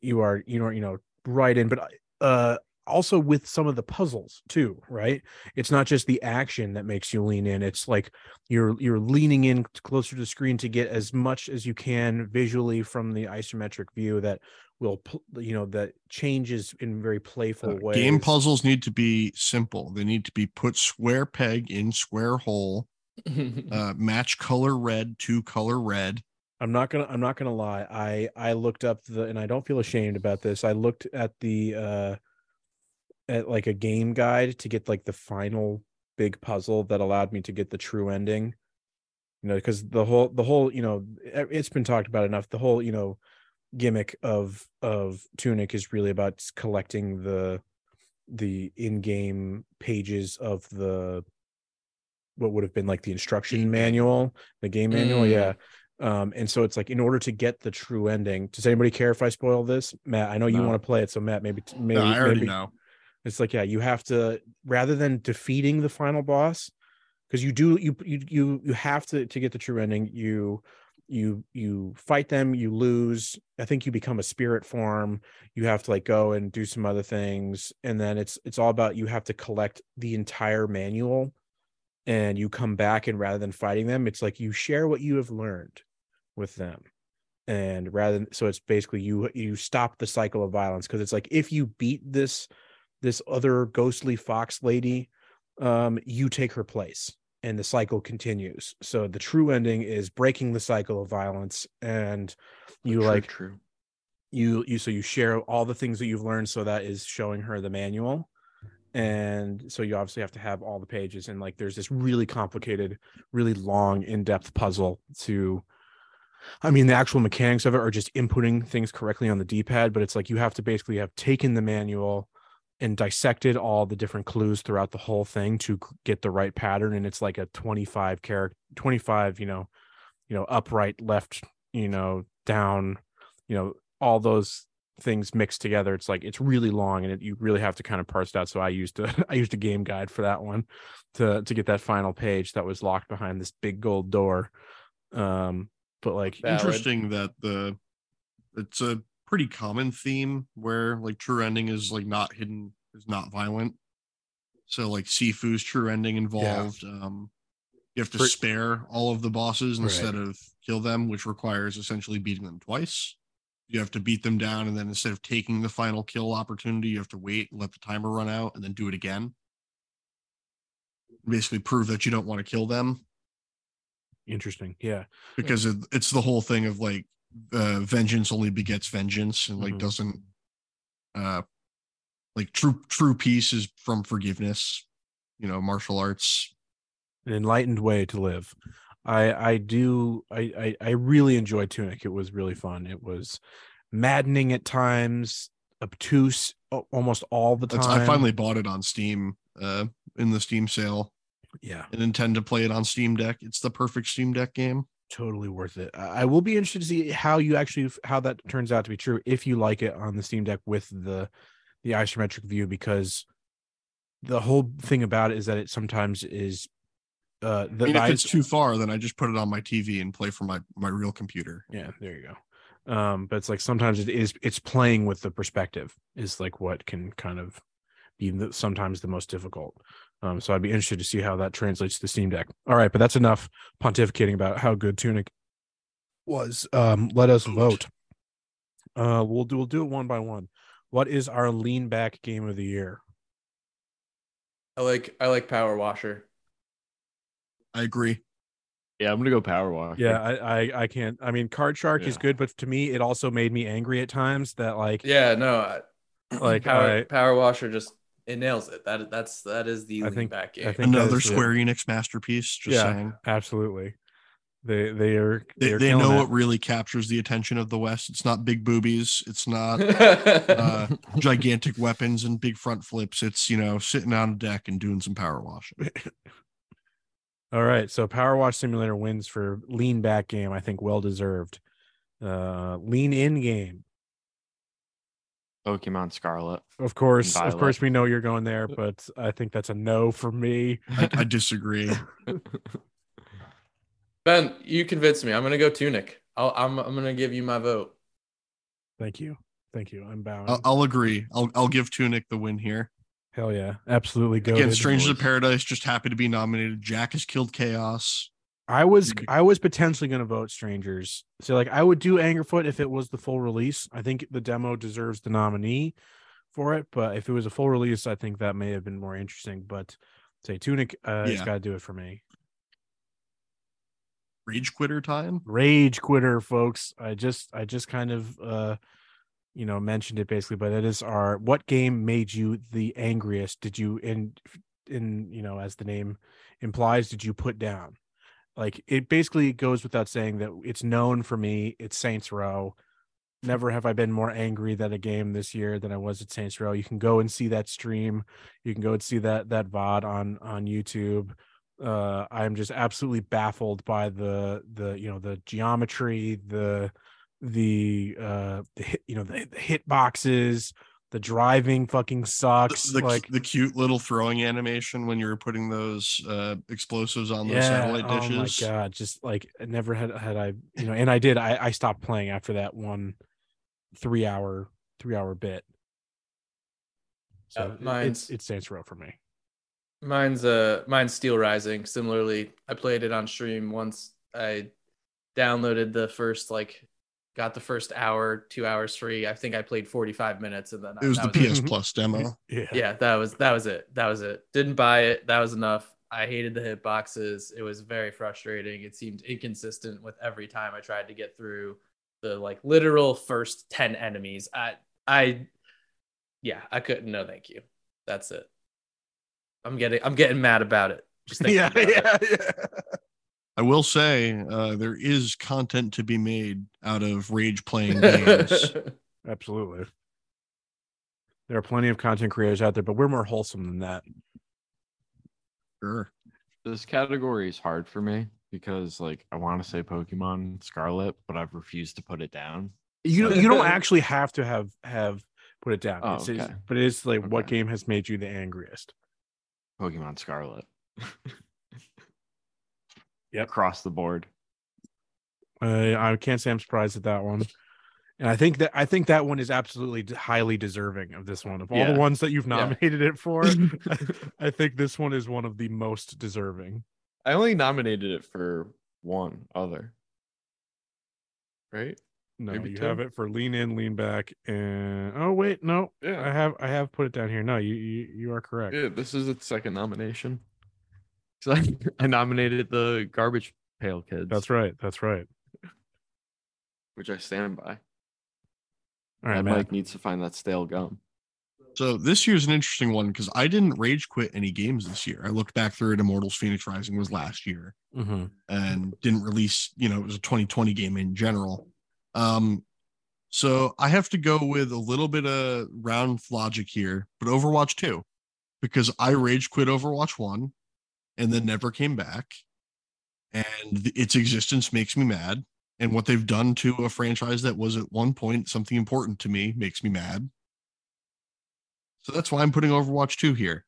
you are you know you know right in but uh also with some of the puzzles too right it's not just the action that makes you lean in it's like you're you're leaning in closer to the screen to get as much as you can visually from the isometric view that will you know that changes in very playful uh, ways game puzzles need to be simple. They need to be put square peg in square hole, uh, match color red to color red. i'm not gonna i'm not gonna lie i i looked up the and i don't feel ashamed about this i looked at the uh at like a game guide to get like the final big puzzle that allowed me to get the true ending you know because the whole the whole you know it- it's been talked about enough the whole you know gimmick of of tunic is really about collecting the the in-game pages of the what would have been like the instruction manual the game manual Mm. yeah um and so it's like in order to get the true ending does anybody care if i spoil this matt i know you No. want to play it so matt maybe maybe No, I already maybe- know. It's like yeah you have to rather than defeating the final boss because you do you you you you have to to get the true ending. You you you fight them you lose. I think you become a spirit form. You have to like go and do some other things. And then it's it's all about you have to collect the entire manual and you come back and rather than fighting them it's like you share what you have learned with them. And rather than so it's basically you you stop the cycle of violence because it's like if you beat this this other ghostly fox lady um you take her place and the cycle continues so the true ending is breaking the cycle of violence and you True, like true. you you so you share all the things that you've learned so that is showing her the manual and so you obviously have to have all the pages and like there's this really complicated really long in-depth puzzle to i mean the actual mechanics of it are just inputting things correctly on the d-pad but it's like you have to basically have taken the manual and dissected all the different clues throughout the whole thing to get the right pattern and it's like a 25 character 25 you know you know upright left you know down you know all those things mixed together. It's like it's really long and it, you really have to kind of parse it out. So i used to i used a game guide for that one to to get that final page that was locked behind this big gold door. Um but like Valid. Interesting that the it's a pretty common theme where like true ending is like not hidden is not violent. So like Sifu's true ending involved um you have to For- spare all of the bosses Right. instead of kill them, which requires essentially beating them twice. You have to beat them down, and then instead of taking the final kill opportunity, you have to wait, and let the timer run out, and then do it again. Basically, prove that you don't want to kill them interesting yeah because it, it's the whole thing of like uh, vengeance only begets vengeance and like Mhm. doesn't uh like true true peace is from forgiveness you know martial arts. An enlightened way to live. I i do i i, I really enjoyed tunic. It was really fun. It was maddening at times obtuse almost all the That's, time. i finally bought it on steam uh in the steam sale. Yeah. And intend to play it on steam deck. It's the perfect steam deck game totally worth it. I I will be interested to see how you actually how that turns out to be true if you like it on the steam deck with the the isometric view because the whole thing about it is that it sometimes is uh the, I mean, if it's too far then i just put it on my tv and play from my my real computer. Yeah there you go. Um but it's like sometimes it is it's playing with the perspective is like what can kind of be the, sometimes the most difficult um so i'd be interested to see how that translates to the steam deck. All right but that's enough pontificating about how good tunic was. Um let us vote. Uh we'll do we'll do it one by one. What is our lean back game of the year? I like I like Power Washer. i agree. Yeah, I'm gonna go Power Walker. yeah i i, I can't i mean card shark is good but to me it also made me angry at times that like Yeah, no, I, like Power I, Power Washer just it nails it. That that's that is the I lean think- back I game. think another is it. square enix masterpiece just Yeah. saying absolutely they they are they, are they killing know it. what really captures the attention of the west it's not big boobies it's not uh, gigantic weapons and big front flips. It's you know sitting on a deck and doing some power washing. All right, so Power Wash Simulator wins for lean back game. I think well deserved. Uh, lean in game, Pokemon Scarlet. of course. Of course, we know you're going there, uh, but I think that's a no for me. I, I disagree. ben, you convinced me. I'm gonna go Tunic. I'll, I'm I'm gonna give you my vote. Thank you, thank you. I'm bowing. I'll, I'll agree. I'll I'll give Tunic the win here. Hell yeah, absolutely. Go Again, Strangers of Paradise just happy to be nominated. Jack has killed Chaos. I was I was potentially going to vote Strangers. So like I would do Angerfoot if it was the full release. I think the demo deserves the nominee for it, but if it was a full release, I think that may have been more interesting. But say Tunic, uh, it's Yeah. got to do it for me. Rage quitter time. Rage quitter, folks. I just I just kind of uh you know mentioned it basically, but it is our what game made you the angriest? Did you in in you know as the name implies, did you put down? Like it basically goes without saying that it's known for me. It's Saints Row. Never have I been more angry at a game this year than I was at Saints Row. You can go and see that stream. You can go and see that that VOD on on YouTube. Uh, I'm just absolutely baffled by the the you know the geometry, the the uh the hit, you know the, the hit boxes, the driving fucking sucks. the, like the cute little throwing animation when you were putting those uh, explosives on those satellite dishes. Oh my god, just like never had had I you know, and I did. I I stopped playing after that one three hour three hour bit. So Uh, it- mine's- it's it's Saints Row for me. Mine's uh mine's Steel Rising. Similarly, I played it on stream once. I downloaded the first like got the first hour, two hours free. I think I played 45 minutes and then It was the it. PS it. Plus demo. Yeah. yeah that was that was it that was it didn't buy it that was enough i hated the hitboxes it was very frustrating it seemed inconsistent with every time i tried to get through the like literal first 10 enemies. I I yeah, I couldn't no thank you. That's it. I'm getting I'm getting mad about it. Just thinking yeah, about it. yeah, yeah. I will say uh, there is content to be made out of rage playing games. Absolutely. There are plenty of content creators out there, but we're more wholesome than that. sure. This category is hard for me because like I want to say Pokemon Scarlet, but I've refused to put it down. You don't- you don't actually have to have have put it down. Oh, It's- it's- okay. but it is like what game has made you the angriest? Pokemon Scarlet. Yep. Across the board. Uh, I can't say I'm surprised at that one. And I think that I think that one is absolutely highly deserving of this one. Of all Yeah. the ones that you've Yeah. nominated it for, I think this one is one of the most deserving. I only nominated it for one other. Right? No, Maybe you two? have it for lean in, lean back, and oh wait, no, yeah, I have I have put it down here. No, you you, you are correct. Yeah, this is its second nomination. So I, I nominated the Garbage Pail Kids. That's right. That's right. Which I stand by. All right, and Matt. Mike needs to find that stale gum. So this year's an interesting one because I didn't rage quit any games this year. I looked back through it. Immortals Fenyx Rising was last year hmm and didn't release, you know, it was a 2020 game in general. Um, so I have to go with a little bit of round logic here, but Overwatch 2, because I rage quit Overwatch 1 and then never came back. And th- its existence makes me mad. And what they've done to a franchise that was at one point something important to me makes me mad. So that's why I'm putting Overwatch 2 here.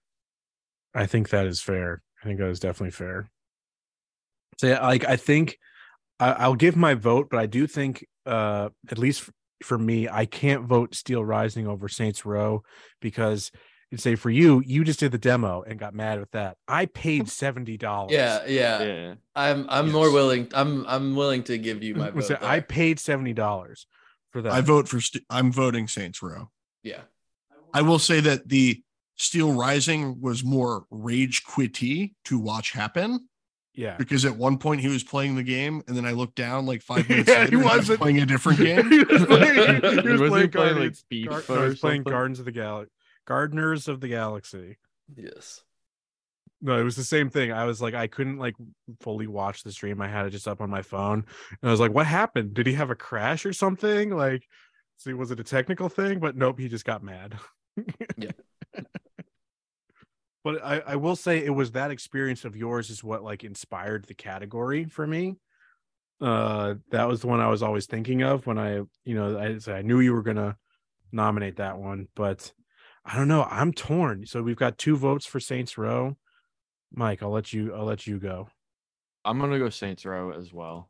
I think that is fair. I think that is definitely fair. So yeah, like I think I, I'll give my vote, but I do think uh at least f- for me, I can't vote Steel Rising over Saints Row because you'd say for you, you just did the demo and got mad with that. I paid seventy dollars. yeah, yeah, Yeah. I'm I'm more willing. I'm I'm willing to give you my vote. I paid seventy dollars for that. I vote for, st- I'm voting Saints Row. yeah. I will say that the Steel Rising was more rage quitty to watch happen yeah. because at one point he was playing the game and then I looked down like five minutes Yeah, later he and was wasn't. playing a different game. he was playing, he was Wasn't he playing, playing, like, Guardians- FIFA Gar- no, he was playing? Gardens of the Galaxy. Gardeners of the Galaxy. Yes. No, it was the same thing. I was like, I couldn't like fully watch the stream. I had it just up on my phone, and I was like, "What happened? Did he have a crash or something? Like, see, was it a technical thing?" But nope, he just got mad. Yeah. but I, I will say it was that experience of yours is what like inspired the category for me. Uh, that was the one I was always thinking of when I, you know, I I knew you were gonna nominate that one, but I don't know. I'm torn. So we've got two votes for Saints Row. Mike, I'll let you. I'll let you go. I'm gonna go Saints Row as well.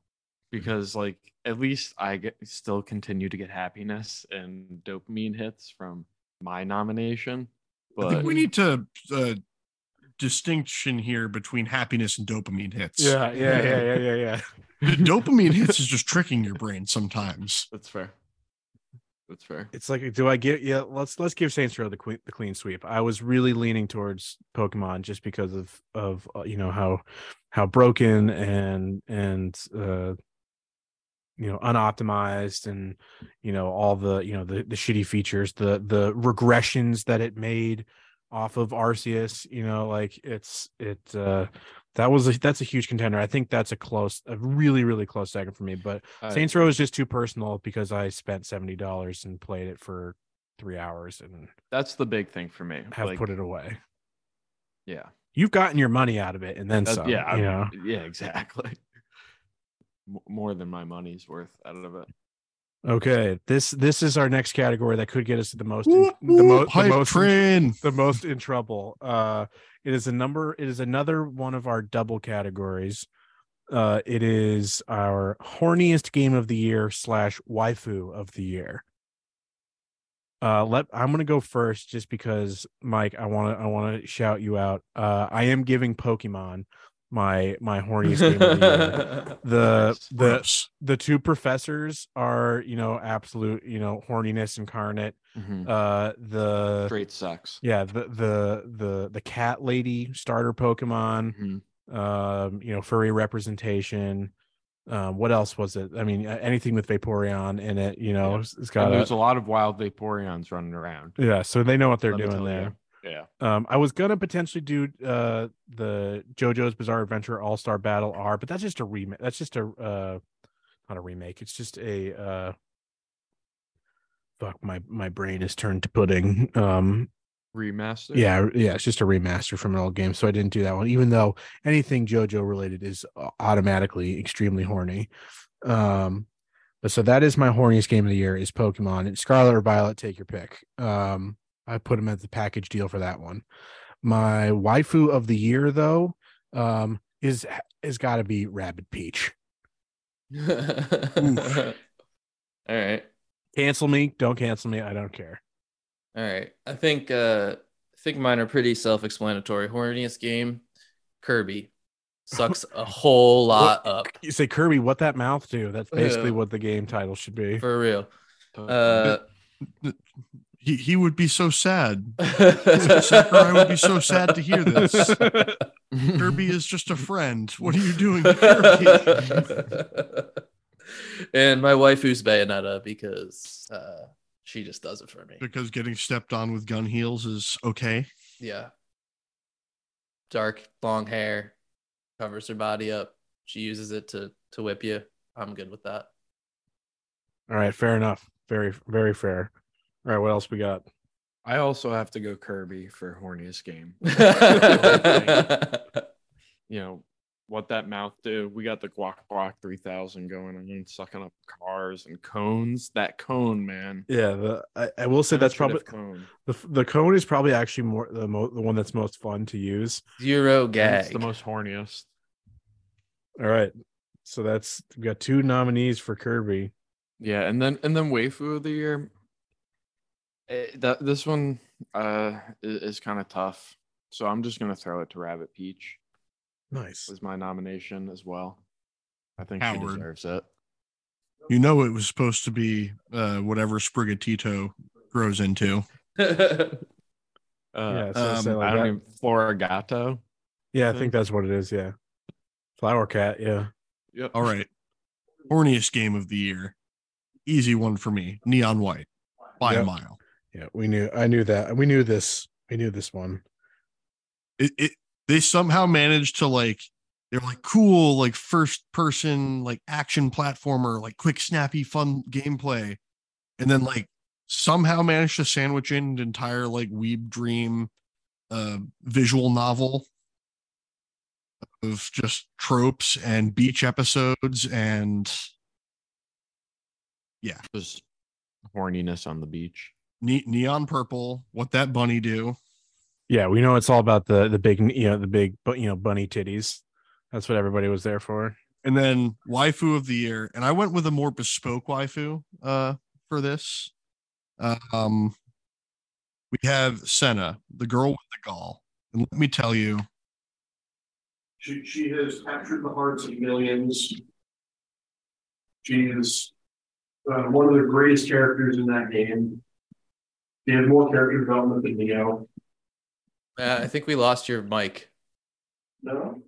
Because like at least I get still continue to get happiness and dopamine hits from my nomination. I think we need to uh, distinction here between happiness and dopamine hits. Yeah, yeah, yeah, yeah, yeah, yeah. dopamine hits is just tricking your brain sometimes. that's fair. That's fair. It's like, do I get? Yeah, let's let's give Saints Row the clean the clean sweep. I was really leaning towards Pokemon just because of of uh, you know how how broken and and uh you know unoptimized and you know all the you know the the shitty features the the regressions that it made off of Arceus you know like it's it uh that was a, that's a huge contender i think that's a close a really really close second for me but I Saints. Row is just too personal because I spent seventy dollars and played it for three hours and That's the big thing for me. have like, put it away. Yeah. You've gotten your money out of it and then That- some. yeah. you know. Yeah, exactly. More than my money's worth out of it. Okay, this this is our next category that could get us to the most in, the, whoop, mo- the most train. the most in trouble. Uh, it is a number. It is another one of our double categories. Uh, it is our horniest game of the year slash waifu of the year. Uh, let I'm gonna go first just because Mike, I want to I want to shout you out. Uh, I am giving Pokemon my my horniest game of the year. The the the two professors are you know absolute you know horniness incarnate. Mhm. Uh, the Straight sex. yeah the the the the cat lady starter pokemon Mhm. um you know furry representation Um, what else was it? I mean, anything with Vaporeon in it, you know, Yeah. it's- it's And got there's a, a lot of wild Vaporeons running around. yeah. So they know what they're Let doing there. you. Yeah. Um, I was gonna potentially do uh the JoJo's Bizarre Adventure All Star Battle R, but that's just a remake. That's just a uh, not a remake. It's just a uh, fuck my my brain is turned to pudding. Um, Remaster. yeah, yeah, it's just a remaster from an old game, so I didn't do that one. Even though anything JoJo related is uh, automatically extremely horny. Um, but so that is my horniest game of the year is Pokemon. It's Scarlet or Violet, take your pick. Um, I put them as the package deal for that one. My waifu of the year, though, um, is is got to be Rabbid Peach. All right. Cancel me, don't cancel me. I don't care. All right. I think uh I think mine are pretty self-explanatory. Horniest game, Kirby. Sucks a whole lot up. You say Kirby, what that mouth do? That's basically Yeah. what the game title should be. For real. Uh He he would be so sad. Sakurai would be so sad to hear this. Kirby is just a friend. What are you doing, Kirby? and my waifu's Bayonetta because uh she just does it for me. because getting stepped on with gun heels is okay. Yeah. Dark, long hair, covers her body up. She uses it to to whip you. I'm good with that. All right, fair enough. Very, very fair. All right, what else we got? I also have to go Kirby for horniest game. You know what that mouth do? We got the Guac Guac 3000 going on, sucking up cars and cones. That cone, man. Yeah, the I, I will say that's probably cone. the the cone is probably actually more the mo- the one that's most fun to use. Zero And gag. It's the most horniest. All right, so that's we got two nominees for Kirby. Yeah, and then and then waifu of the year. Eh, that this one uh is, is kind of tough, so I'm just gonna throw it to Rabbid Peach Nice. as my nomination as well. I think Howard. she deserves it. You know it was supposed to be uh, whatever Sprigatito grows into. Uh, yeah, so, um, so like I don't that- even Floragato. yeah, I think- think that's what it is. Yeah, flower cat. Yeah, Yep. All right. Horniest game of the year. Easy one for me. Neon White by a mile. Yeah. We knew. I knew that. We knew this. We knew this one. It, it they somehow managed to like they're like cool like first person like action platformer like quick snappy fun gameplay and then like somehow managed to sandwich in an entire like weeb dream uh visual novel of just tropes and beach episodes and yeah Just horniness on the beach. Ne- neon purple what that bunny do. Yeah, we know it's all about the the big you know the big but you know bunny titties. That's what everybody was there for. and then waifu of the year and i went with a more bespoke waifu uh for this. Um we have senna the girl with the gall. And let me tell you. She, she has captured the hearts of millions. She is uh, one of the greatest characters in that game she has more character development than neo Uh, I think we lost your mic. no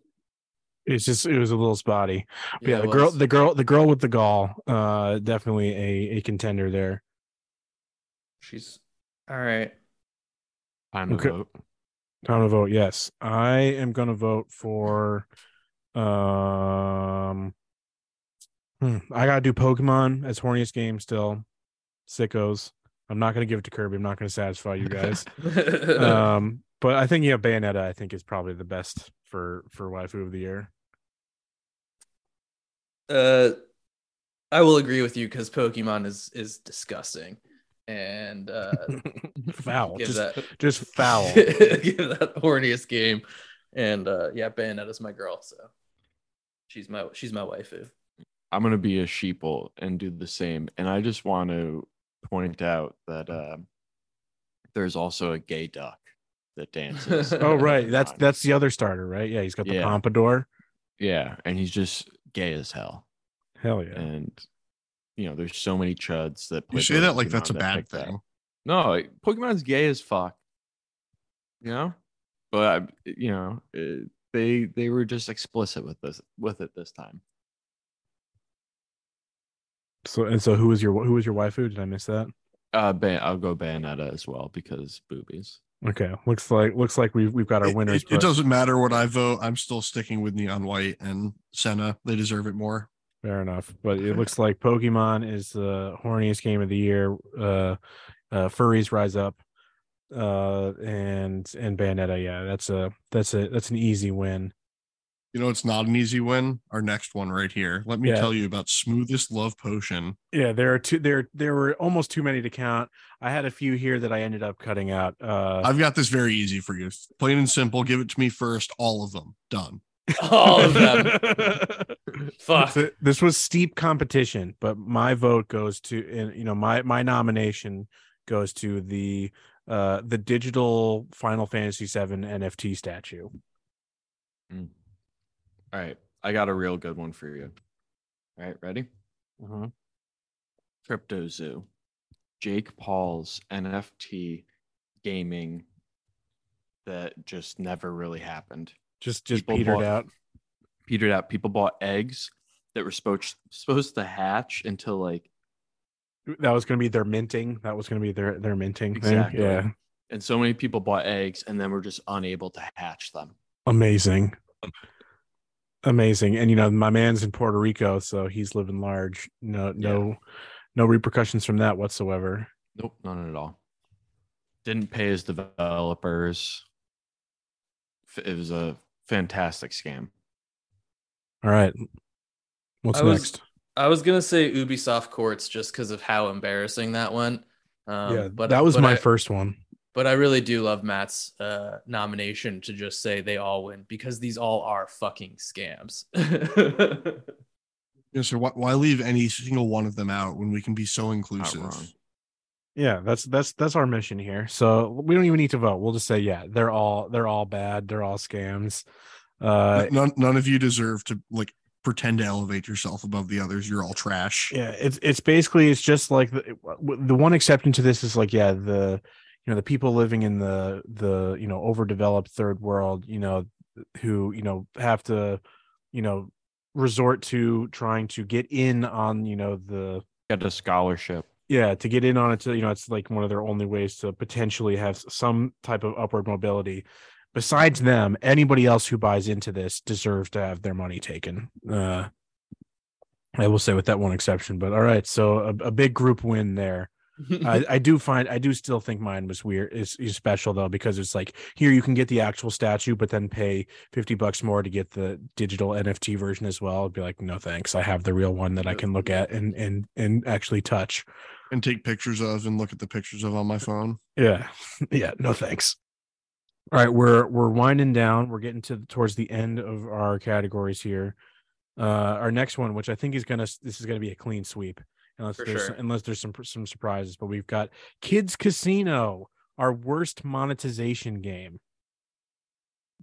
It's just it was a little spotty. But yeah, it the girl, the girl, the girl with the gall. Uh, definitely a a contender there. She's all right. Time to Okay. vote. Time to vote. Yes, I am going to vote for. Um, hmm, I gotta do Pokemon as horniest game still. Sickos. I'm not gonna give it to Kirby. I'm not gonna satisfy you guys. um, but I think yeah, Bayonetta. I think is probably the best for for waifu of the year. uh, I will agree with you because Pokemon is is disgusting, and uh, foul. Just that just foul. give that horniest game, and uh, yeah, Bayonetta's my girl, so she's my she's my waifu. I'm gonna be a sheeple and do the same. And I just want to point out that uh, there's also a gay duck that dances. Oh right, that's that's the other starter, right? Yeah, he's got the Yeah. pompadour. yeah, and he's just gay as hell. Hell yeah. And you know, there's so many chuds that you say that like that's a that bad pick that. thing No, like, Pokemon's gay as fuck. You know, but you know, uh, they they were just explicit with this with it this time. So and so, who was your who was your waifu? Did I miss that? Uh, Bay- I'll go Bayonetta as well because boobies. Okay, looks like looks like we've we've got our winners. It, it but- doesn't matter what I vote. I'm still sticking with Neon White and Senna. They deserve it more. Fair enough, but it looks like Pokemon is the horniest game of the year. Uh, uh, furries rise up, uh, and and Bayonetta. Yeah, that's a that's a that's an easy win. You know, it's not an easy win. Our next one right here. Let me Yeah. tell you about Smoothest Love Potion. Yeah, there are two. There there were almost too many to count. I had a few here that I ended up cutting out. Uh, I've got this very easy for you. Plain and simple. Give it to me first. All of them. Done. All of them. Fuck. So this was steep competition, but my vote goes to, and you know, my my nomination goes to the uh the digital Final Fantasy VII NFT statue. All right, I got a real good one for you. All right, ready? Uh-huh. Crypto Zoo, Jake Paul's NFT gaming that just never really happened. Just just People petered bought- out. Petered out. People bought eggs that were supposed supposed to hatch until like That was going to be their minting. That was going to be their their minting Exactly. thing. Yeah, and so many people bought eggs and then were just unable to hatch them. amazing, amazing. And you know, my man's in Puerto Rico, so he's living large. No, no, no repercussions from that whatsoever. Nope, none at all. Didn't pay his developers. It was a fantastic scam. All right, what's I was- next? I was gonna say Ubisoft Quartz just because of how embarrassing that went. Um, yeah, but that was but my I, first one. But I really do love Matt's uh, nomination to just say they all win because these all are fucking scams. Yeah, sir. why, why leave any single one of them out when we can be so inclusive? Yeah, that's that's that's our mission here. So we don't even need to vote. We'll just say, yeah, they're all they're all bad. They're all scams. Uh, none, none of you deserve to like pretend to elevate yourself above the others. You're all trash. yeah, it's it's basically it's just like the the one exception to this is like yeah the you know the people living in the the you know overdeveloped third world you know who you know have to you know resort to trying to get in on you know the Got a scholarship. yeah to get in on it to you know it's like one of their only ways to potentially have some type of upward mobility. Besides them anybody else who buys into this deserves to have their money taken. Uh i will say with that one exception but all right so a, a big group win there I, I do find I do still think mine was weird is, is special though because it's like here you can get the actual statue but then pay 50 bucks more to get the digital NFT version as well. I'd be like no thanks. I have the real one that I can look at and and and actually touch. And take pictures of and look at the pictures of on my phone. Yeah. Yeah, no thanks. All right, we're we're winding down. We're getting to towards the end of our categories here. Uh our next one which I think is going to this is going to be a clean sweep unless For there's sure. unless there's some some surprises, but we've got Kids Casino, our worst monetization game.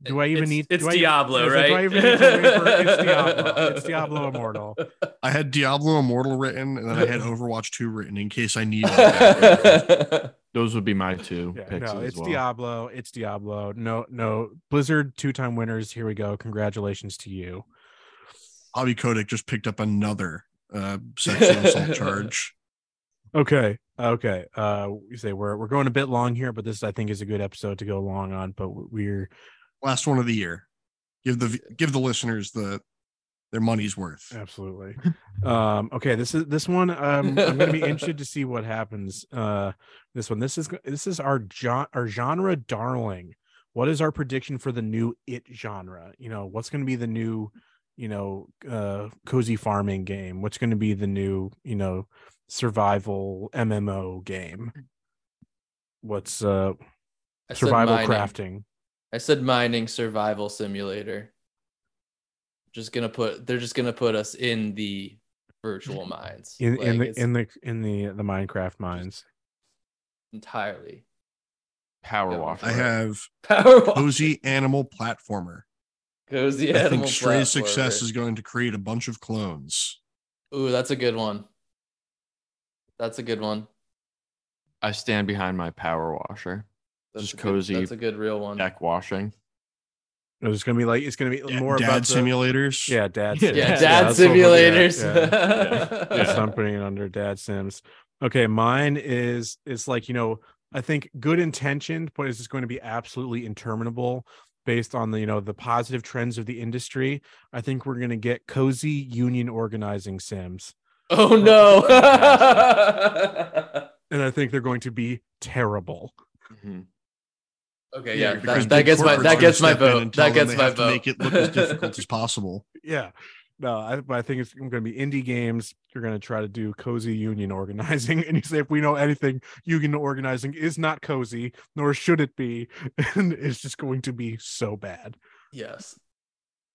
Eh, do I even It's- need It's do I even- Diablo, yeah, right? Do I even need to wait for it's Diablo. It's Diablo Immortal. I had Diablo Immortal written, and then I had Overwatch 2 written in case I needed it. Those would be my two Yeah, picks no, as it's well. Diablo. It's Diablo. No, no. Blizzard two-time winners. Here we go. Congratulations to you. Bobby Kotick just picked up another uh, sexual assault charge. Okay. Okay. Uh you say we're we're going a bit long here, but this I think is a good episode to go long on. But we're Last one of the year. Give the give the listeners the their money's worth. absolutely um okay. This is this one. Um I'm gonna be interested to see what happens. Uh this one. This is this is our jo- our genre darling. What is our prediction for the new it genre? You know, what's gonna be the new, you know, uh cozy farming game? What's gonna be the new, you know, survival MMO game? What's uh I survival mining. crafting? I said mining survival simulator. Just gonna put they're just gonna put us in the virtual mines. in in the in the in the the Minecraft mines. entirely Power Yeah. wash. I have power wash. cozy animal platformer. Cozy I animal think Stray's success platformer. is going to create a bunch of clones. Ooh, that's a good one. That's a good one. I stand behind my power washer. That's Just a good- cozy That's a good real one. Deck washing. It's gonna be like it's gonna be Yeah, more dad about the- simulators. Yeah, dad. Yeah, sims. Yeah, Yeah, dad that's what we're- yeah, simulators. yeah. Yeah. So I'm putting it under dad sims. Okay, mine is it's like you know I think good intentioned, but it's just going to be absolutely interminable based on the you know the positive trends of the industry. I think we're going to get cozy union organizing sims, oh no. and I think they're going to be terrible. Mhm. okay, Yeah, yeah, that, that gets my that gets my vote. That gets my vote. Make it look as difficult as possible. Yeah. No, I, but I think it's going to be indie games. You're going to try to do cozy union organizing, and you say if we know anything, union organizing is not cozy, nor should it be, and it's just going to be so bad. yes.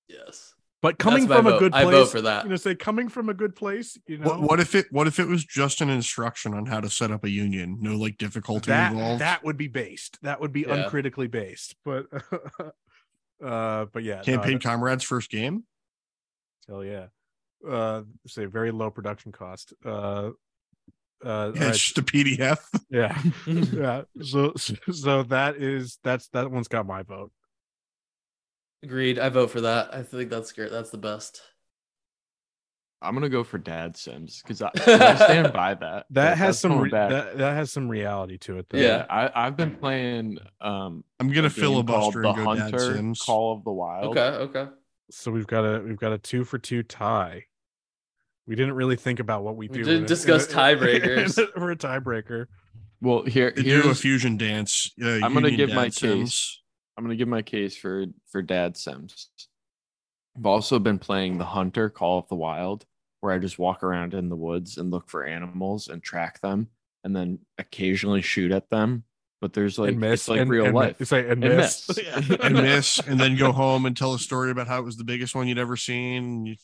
Yes. But coming That's my from a vote. good I place, vote for that. you know, say coming from a good place, you know, What, what if it what if it was just an instruction on how to set up a union? No like difficulty that involved. that would be based. That would be Yeah. uncritically based. But uh, but yeah, no, Campaign comrades first game. Hell yeah. Uh, say very low production cost. Uh, uh, Yeah, it's right. just a PDF. yeah yeah so so that is that's that one's got my vote Agreed. I vote for that. I think that's great. That's the best. I'm gonna go for Dad Sims because I, 'cause I stand by that. that has some re- that, that has some reality to it though. Yeah. I, I've been playing um I'm gonna a game called filibuster the and go Dad Hunter Sims. Call of the Wild. Okay. Okay. So we've got a we've got a two for two tie we didn't really think about what we do. We do didn't in a- discuss in a- tiebreakers. for a tiebreaker Well, here They do a fusion dance. Uh, I'm gonna give my Sims. case. I'm gonna give my case for for Dad Sims. I've also been playing the Hunter Call of the Wild, where I just walk around in the woods and look for animals and track them, and then occasionally shoot at them. But there's like and miss it's like and, real and, life. it's like and, And miss, miss. Yeah. and miss, and then go home and tell a story about how it was the biggest one you'd ever seen.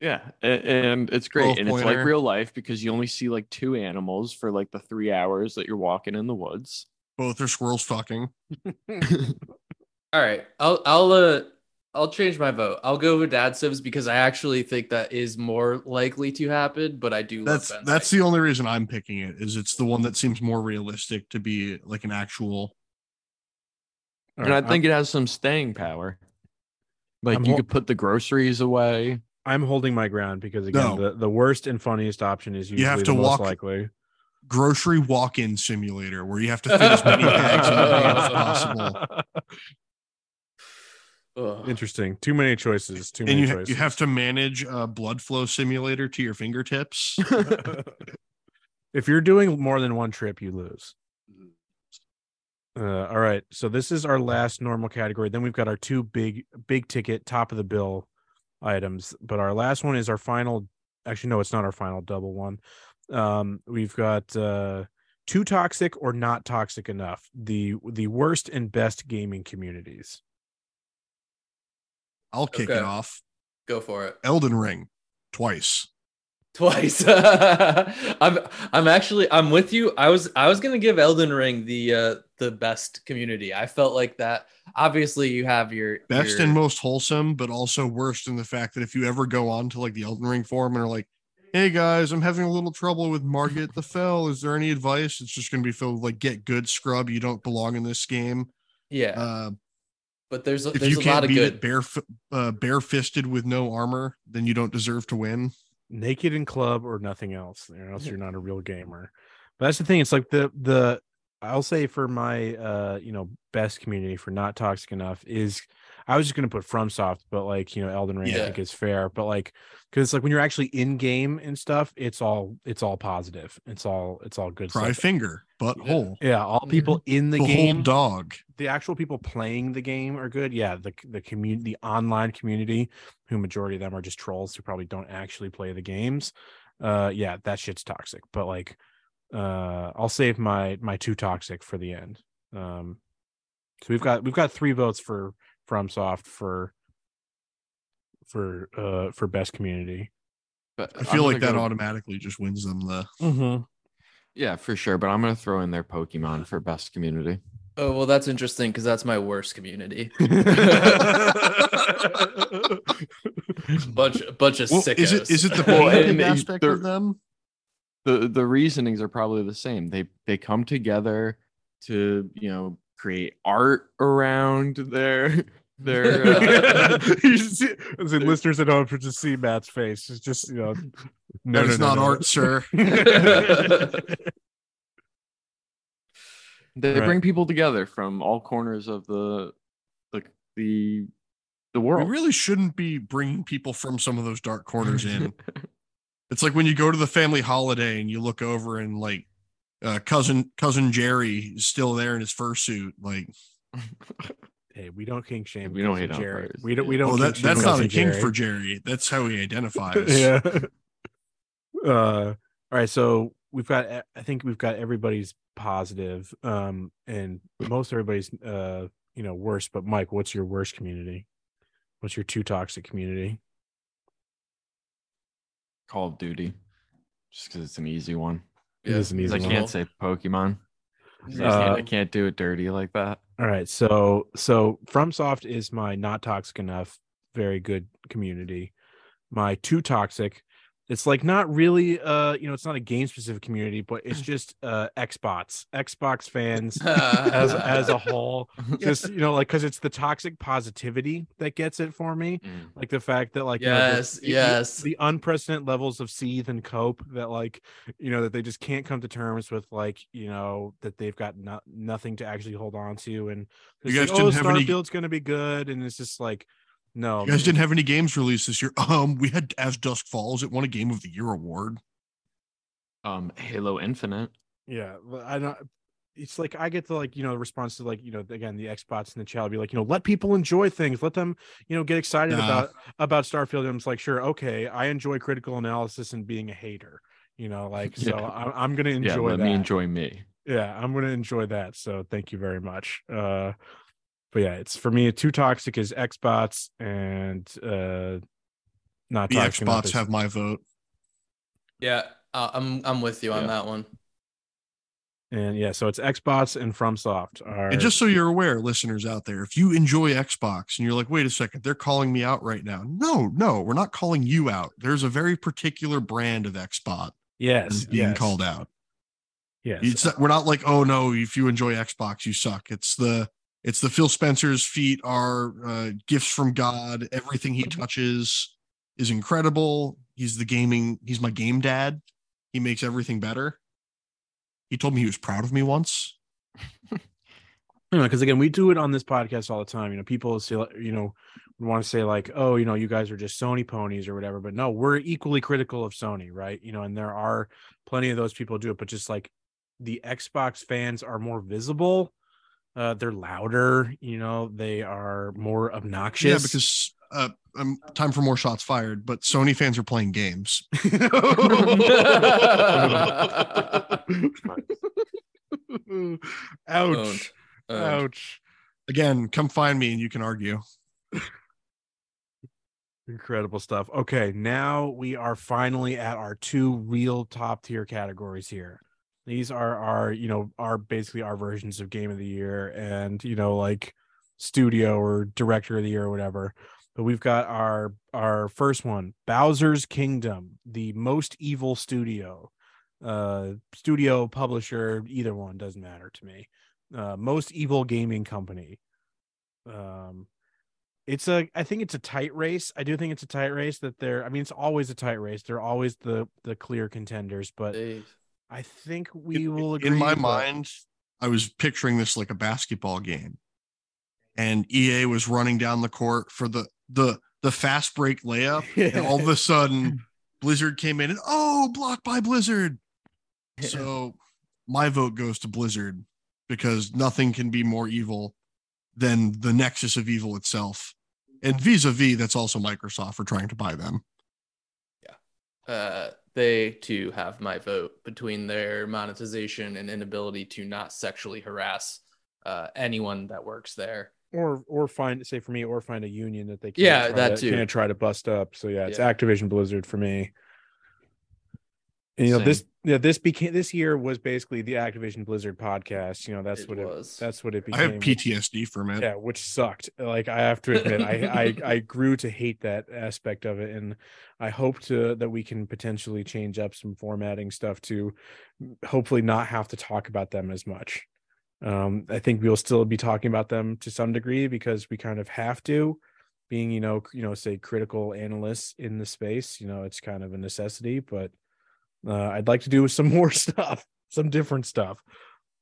Yeah, and it's great, and it's like real life because you only see like two animals for like the three hours that you're walking in the woods. Both are squirrels fucking. All right. I'll I'll uh I'll change my vote. I'll go with Dad Sims because I actually think that is more likely to happen. But I do That's love Ben that's Site. the only reason I'm picking it. Is it's the one that seems more realistic to be like an actual. All and I right, think it has some staying power. Like I'm you hol- could put the groceries away. I'm holding my ground because again, No. the, the worst and funniest option is usually You have the to most walk- likely. grocery walk-in simulator where you have to fit as many bags in your hand as possible. Ugh. Interesting. Too many choices. Too And many you, ha- choices. you have to manage a blood flow simulator to your fingertips. if you're doing more than one trip, you lose. Uh, all right. So this is our last normal category. Then we've got our two big, big ticket, top of the bill items. But our last one is our final. Actually, no, it's not our final double one. Um, we've got uh, too toxic or not toxic enough. The the worst and best gaming communities. I'll kick Okay. it off. Go for it. Elden Ring, twice. Twice. I'm I'm actually I'm with you. I was I was gonna give Elden Ring the uh the best community. I felt like that. Obviously, you have your Best your- and most wholesome, but also worst in the fact that if you ever go on to like the Elden Ring forum and are like, "Hey guys, I'm having a little trouble with Margit the Fell. Is there any advice?" It's just going to be filled with like, "Get good, scrub. You don't belong in this game." yeah. Uh, but there's a, if there's you a can't lot of beat good. it bare uh, barefisted with no armor, then you don't deserve to win. naked in club or nothing else or else you're not a real gamer but that's the thing it's like the the i'll say for my uh you know best community for not toxic enough is i was just going to put fromsoft but like you know elden ring i think is fair but like because like when you're actually in game and stuff it's all it's all positive it's all it's all good Cry stuff. finger, but butthole, yeah all people in the the game whole dog. the actual people playing the game are good. Yeah, the the community, the online community, who majority of them are just trolls who probably don't actually play the games. Uh, yeah, that shit's toxic. But like, uh, I'll save my my two toxic for the end. Um, so we've got we've got three votes for FromSoft for for uh for best community. But I feel like that go- automatically just wins them the. Mm-hmm. Yeah, for sure. But I'm gonna throw in their Pokemon for best community. Oh well, that's interesting because that's my worst community. bunch bunch of Well, sickos. is it is it the Well, painting and aspect of them? the The reasonings are probably the same. They they come together to you know create art around their They're uh, you should see, as in listeners at home, just see Matt's face. It's just you know, no, That is no, no, not no. art, sir. they Right. bring people together from all corners of the the the the We really shouldn't be bringing people from some of those dark corners in. It's like when you go to the family holiday and you look over and like uh, cousin cousin Jerry is still there in his fursuit. Like, Hey, we don't king shame. We don't Cousin hate on Jerry. furs, We don't. We don't. oh, that that's not a Cousin kink Jerry. for Jerry. That's how he identifies. yeah. Uh, all right. So we've got. I think we've got everybody's positive, um, and most everybody's, uh, you know, worst. But Mike, what's your worst community? What's your too toxic community? Call of Duty, just because it's an easy one. It is an 'Cause easy I one. can't say Pokemon. I Uh, can't- I can't do it dirty like that. All right. So so FromSoft is my not toxic enough, very good community. My too toxic. It's like not really uh you know it's not a game specific community, but it's just uh Xbox Xbox fans as as a whole. Just you know like because it's the toxic positivity that gets it for me. Mm. Like the fact that like you know, the- Yes, the- the- yes. the unprecedented levels of seethe and cope that like you know that they just can't come to terms with like you know that they've got no- nothing to actually hold on to and You it's guys like, oh, didn't have any- Starfield's gonna be good and it's just like no You guys didn't have any games released this year. Um, we had As Dusk Falls. It won a Game of the Year award. Um, Halo Infinite. yeah I don't it's like I get the like you know response to like you know again the Xbox and the chat will be like you know let people enjoy things let them you know get excited Nah. about about Starfield and I'm just like sure okay I enjoy critical analysis and being a hater you know like so Yeah. I, I'm gonna enjoy yeah, let that. me enjoy me. yeah i'm gonna enjoy that so thank you very much uh but yeah it's for me too toxic is xbox and uh not The toxic Xbox is- have my vote. Yeah, uh, I'm I'm with you on Yeah. that one. and yeah so it's xbox and fromsoft are And just so you're aware, listeners out there, if you enjoy Xbox and you're like, wait a second, they're calling me out right now. No, no, we're not calling you out. There's a very particular brand of Xbox yes being yes, called out. yes It's we're not like, oh no, if you enjoy Xbox, you suck. It's the it's the Phil Spencer's feet are uh, gifts from God. Everything he touches is incredible. He's the gaming. He's my game dad. He makes everything better. He told me he was proud of me once. you know, because again we do it on this podcast all the time you know people say you know want to say like oh you know you guys are just sony ponies or whatever but no we're equally critical of sony right you know and there are plenty of those people do it but just like the xbox fans are more visible uh they're louder you know they are more obnoxious Yeah, because uh, um, time for more shots fired. But Sony fans are playing games. ouch Owned. Owned. ouch Again, come find me and you can argue. Incredible stuff. Okay, now we are finally at our two real top tier categories here. These are our, you know, are basically our versions of game of the year and, you know, like studio or director of the year or whatever. But we've got our our first one, Bowser's Kingdom, the most evil studio. Uh studio, publisher, either one doesn't matter to me. Uh most evil gaming company. Um it's a i think it's a tight race i do think it's a tight race that they're i mean it's always a tight race they're always the the clear contenders but They- i think we In- will agree in my mind, I was picturing this like a basketball game, and EA was running down the court for the the the fast break layup, and all of a sudden, Blizzard came in and oh, blocked by Blizzard. So my vote goes to Blizzard because nothing can be more evil than the nexus of evil itself. And vis-a-vis, that's also Microsoft for trying to buy them. Uh, they too have my vote between their monetization and inability to not sexually harass uh, anyone that works there. or or find say for me or find a union that they can't Yeah, try that to, too. can't try to bust up so yeah it's Yeah. activision blizzard for me and, you know this yeah this became this year was basically the activision blizzard podcast you know that's It what was. it that's what it became. I have PTSD from it. yeah which sucked like i have to admit I, I i grew to hate that aspect of it and i hope to that we can potentially change up some formatting stuff to hopefully not have to talk about them as much Um, I think we'll still be talking about them to some degree because we kind of have to, being you know you know say critical analysts in the space. You know, it's kind of a necessity. But uh, I'd like to do some more stuff, some different stuff.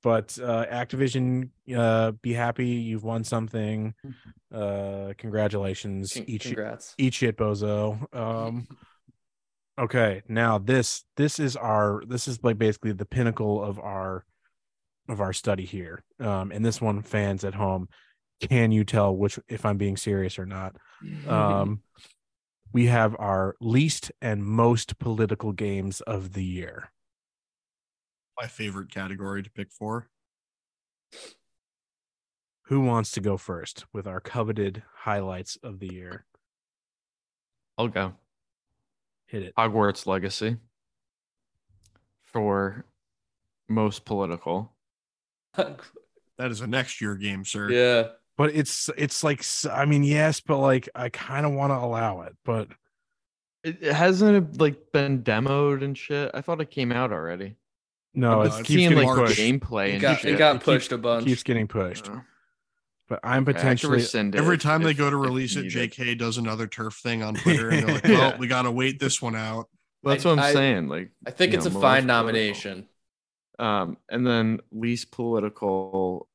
But uh, Activision, uh, be happy you've won something. Uh, congratulations, Con- each Congrats. eat shit bozo um okay now this this is our this is like basically the pinnacle of our of our study here um and this one fans at home can you tell which if i'm being serious or not um we have our least and most political games of the year My favorite category to pick for. who wants to go first with our coveted highlights of the year I'll go. hit it Hogwarts Legacy for most political. That is a next year game, sir. yeah. But it's it's like I mean yes but like i kind of want to allow it but It, it hasn't like been demoed and shit. I thought it came out already. no I've it keeps seeing getting like pushed gameplay It and got, shit. it got It keep- pushed a bunch. keeps getting pushed Uh, but i'm okay, I can potentially rescind it Every if- time they go to release it. JK does another TERF thing on Twitter, and they're like, Yeah. "Well, we gotta wait this one out." That's I- what I'm I- saying. Like I think it's know, a most fine political. nomination. Um, and then least political.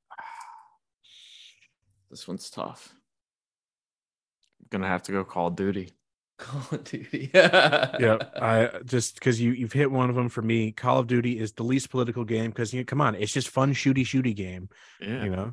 This one's tough. I'm gonna have to go Call of Duty. Call of Duty. yeah i just because you you've hit one of them for me call of duty is the least political game because you come on it's just fun shooty shooty game Yeah. you know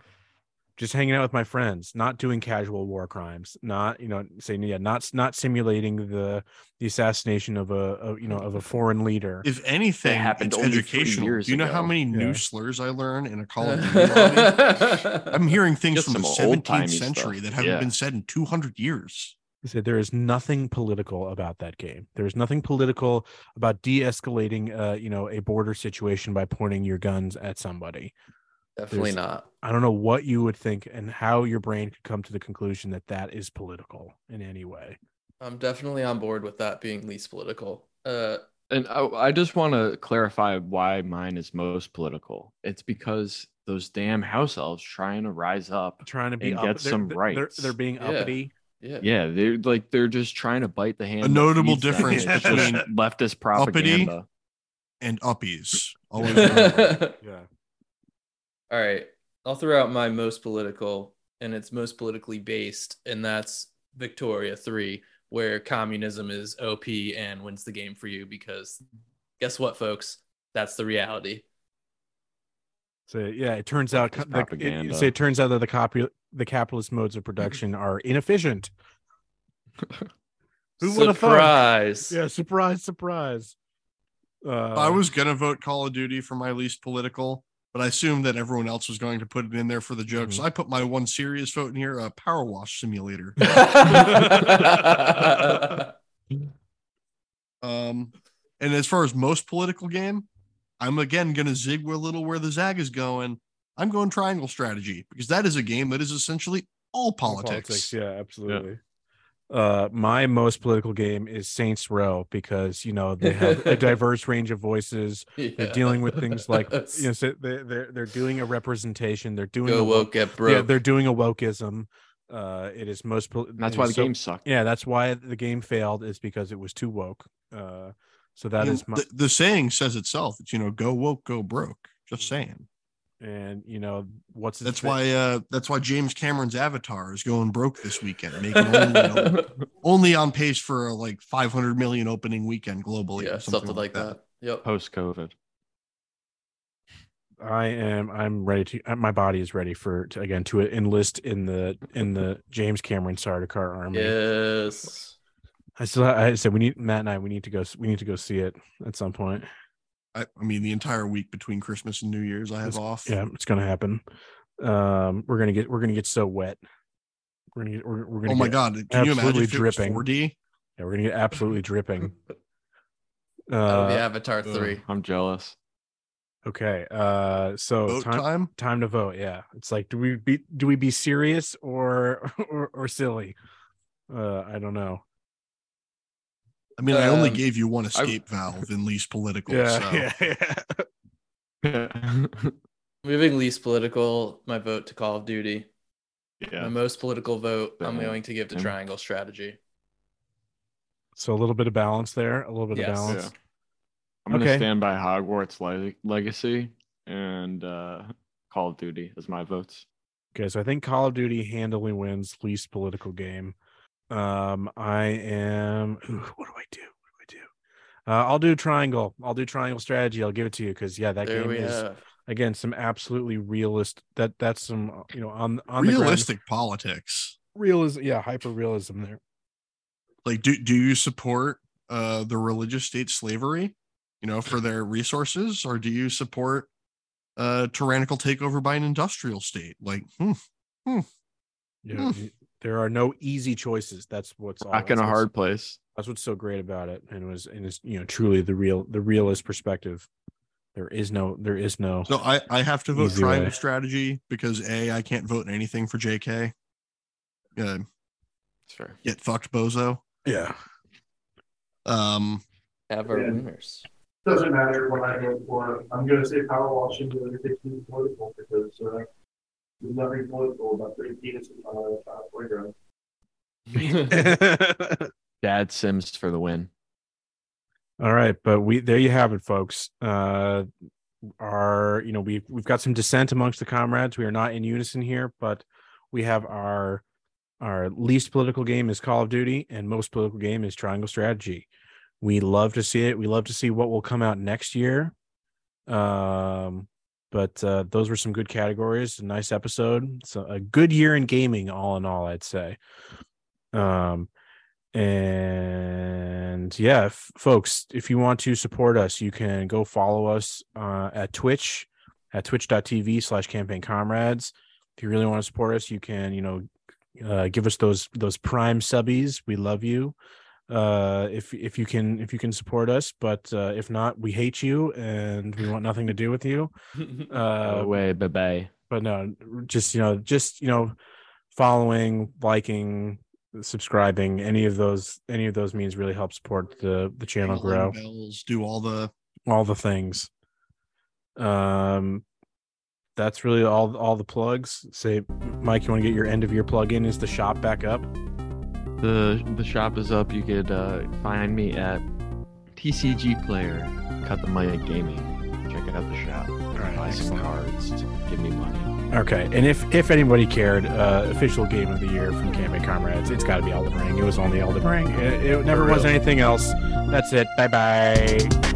just hanging out with my friends not doing casual war crimes not you know saying yeah not not simulating the the assassination of a, of, you know of a foreign leader If anything, happened it's only educational. years Do you know how many Yeah. new slurs I learn in a Call of Duty lobby? I'm hearing things Just from the 17th century stuff. that haven't Yeah. been said in 200 years. I said there is nothing political about that game. There is nothing political about de-escalating, uh, you know, a border situation by pointing your guns at somebody. Definitely There's- not. I don't know what you would think and how your brain could come to the conclusion that that is political in any way. I'm definitely on board with that being least political. Uh, And I, I just want to clarify why mine is most political. It's because those damn house elves trying to rise up. Trying to be And up- get they're- some they're, they're, rights. they're being Yeah. uppity. yeah. Yeah, they're like they're just trying to bite the hand. A notable difference between leftist propaganda. And uppies. Always. Yeah. All right. I'll throw out my most political, and it's most politically based, and that's Victoria 3, where communism is OP and wins the game for you because guess what, folks? That's the reality. So yeah, it turns out the, it, so it turns out that the copy the capitalist modes of production are inefficient. Who would've? Surprise. Yeah, surprise, surprise. Uh, I was gonna vote Call of Duty for my least political, but I assumed that everyone else was going to put it in there for the joke. So I put my one serious vote in here: a Power Wash Simulator. Um, and as far as most political game, I'm again gonna zig a little where the zag is going. I'm going triangle strategy because that is a game that is essentially all politics. Yeah, absolutely. Uh, my most political game is Saints Row because you know they have a diverse range of voices. They're dealing with things like you know, so they, they're they're doing a representation. They're doing go a woke, get Yeah, they're doing a wokeism. Uh, it is most. pol- that's why the so- game sucked. Yeah, that's why the game failed. Is because it was too woke. Uh, so I that mean, is my the, the saying says itself. It's you know, go woke, go broke. Just saying. And you know what's That's fa- why. Uh, that's why James Cameron's Avatar is going broke this weekend, making only, you know, only on pace for a like 500 million opening weekend globally. yeah, or something, like that. Yep. Post COVID. I am. I'm ready to. uh, My body is ready for to, again to enlist in the in the James Cameron Sardaukar army. Yes. I still. I said we need Matt and I. We need to go. We need to go see it at some point. I, I mean, the entire week between Christmas and New Year's, I have It's- off. Yeah, it's gonna happen. Um, we're gonna get. We're gonna get so wet. We're gonna get. We're, we're gonna. Oh my get- god! Can you imagine absolutely if it was dripping. 4D? Yeah, we're gonna get absolutely dripping. That'll be Uh, Avatar ugh. 3. I'm jealous. okay. Uh, so Vote time, time. time to vote. Yeah, it's like, do we be do we be serious or or, or silly? Uh, I don't know. I mean, I only Um, gave you one escape valve in least political. Yeah, so. yeah, yeah. Moving least political, my vote to Call of Duty. Yeah. My most political vote, I'm going to give to Triangle Strategy. So a little bit of balance there, a little bit Yes. of balance. Yeah. I'm gonna stand by Hogwarts Le- Legacy and uh, Call of Duty as my votes. Okay, so I think Call of Duty handily wins least political game. Um, I am. Ooh, what do I do? What do I do? Uh, I'll do triangle. I'll do triangle strategy. I'll give it to you because yeah, that there game is have. again some absolutely realist. That that's some uh, you know on on the Realistic politics. realism. Yeah, hyper realism there. Like, do do you support uh the religious state slavery? You know, for their resources, or do you support uh tyrannical takeover by an industrial state? Like, hmm, Yeah, y- there are no easy choices. That's what's all. Back in a hard place. That's what's so great about it, and it was and it's you know truly the real the realist perspective. There is no there is no. So I I have to vote Easy triangle way. strategy because a I can't vote anything for JK. Uh, It's fair. get fucked, bozo. Yeah. Um, Have our Yeah. winners. Doesn't matter what I vote for. I'm gonna say power washing because it takes me political because uh, there's nothing political about putting penis on a child playground. Dad Sims for the win. All right, but we there you have it, folks. Uh, our you know we've we've got some dissent amongst the comrades. We are not in unison here, but we have our our least political game is Call of Duty, and most political game is Triangle Strategy. We love to see it. We love to see what will come out next year. Um, but uh, those were some good categories. A nice episode. So a good year in gaming, all in all, I'd say. Um, and yeah, f- folks, if you want to support us, you can go follow us uh, at Twitch at twitch.tv slash campaign comrades. If you really want to support us, you can, you know, uh, give us those those prime subbies. We love you. Uh, if if you can if you can support us, but uh, if not, we hate you and we want nothing to do with you. Go Uh, away, baby. but no, just you know, just you know, following, liking, subscribing, any of those any of those means really help support the the channel all grow. bells, do all the All the things. Um, that's really all all the plugs. Say, Mike, you want to get your end of year plug in? Is the shop back up? The the shop is up. You could uh, find me at TCG Player, Cut the Mike Gaming. Check out the shop. right, Buy some cards. Give me money. Okay, and if if anybody cared, uh, official game of the year from Campaign Comrades, it's got to be Elden Ring. It was only Elden Ring. It, it never was anything else. That's it. Bye bye.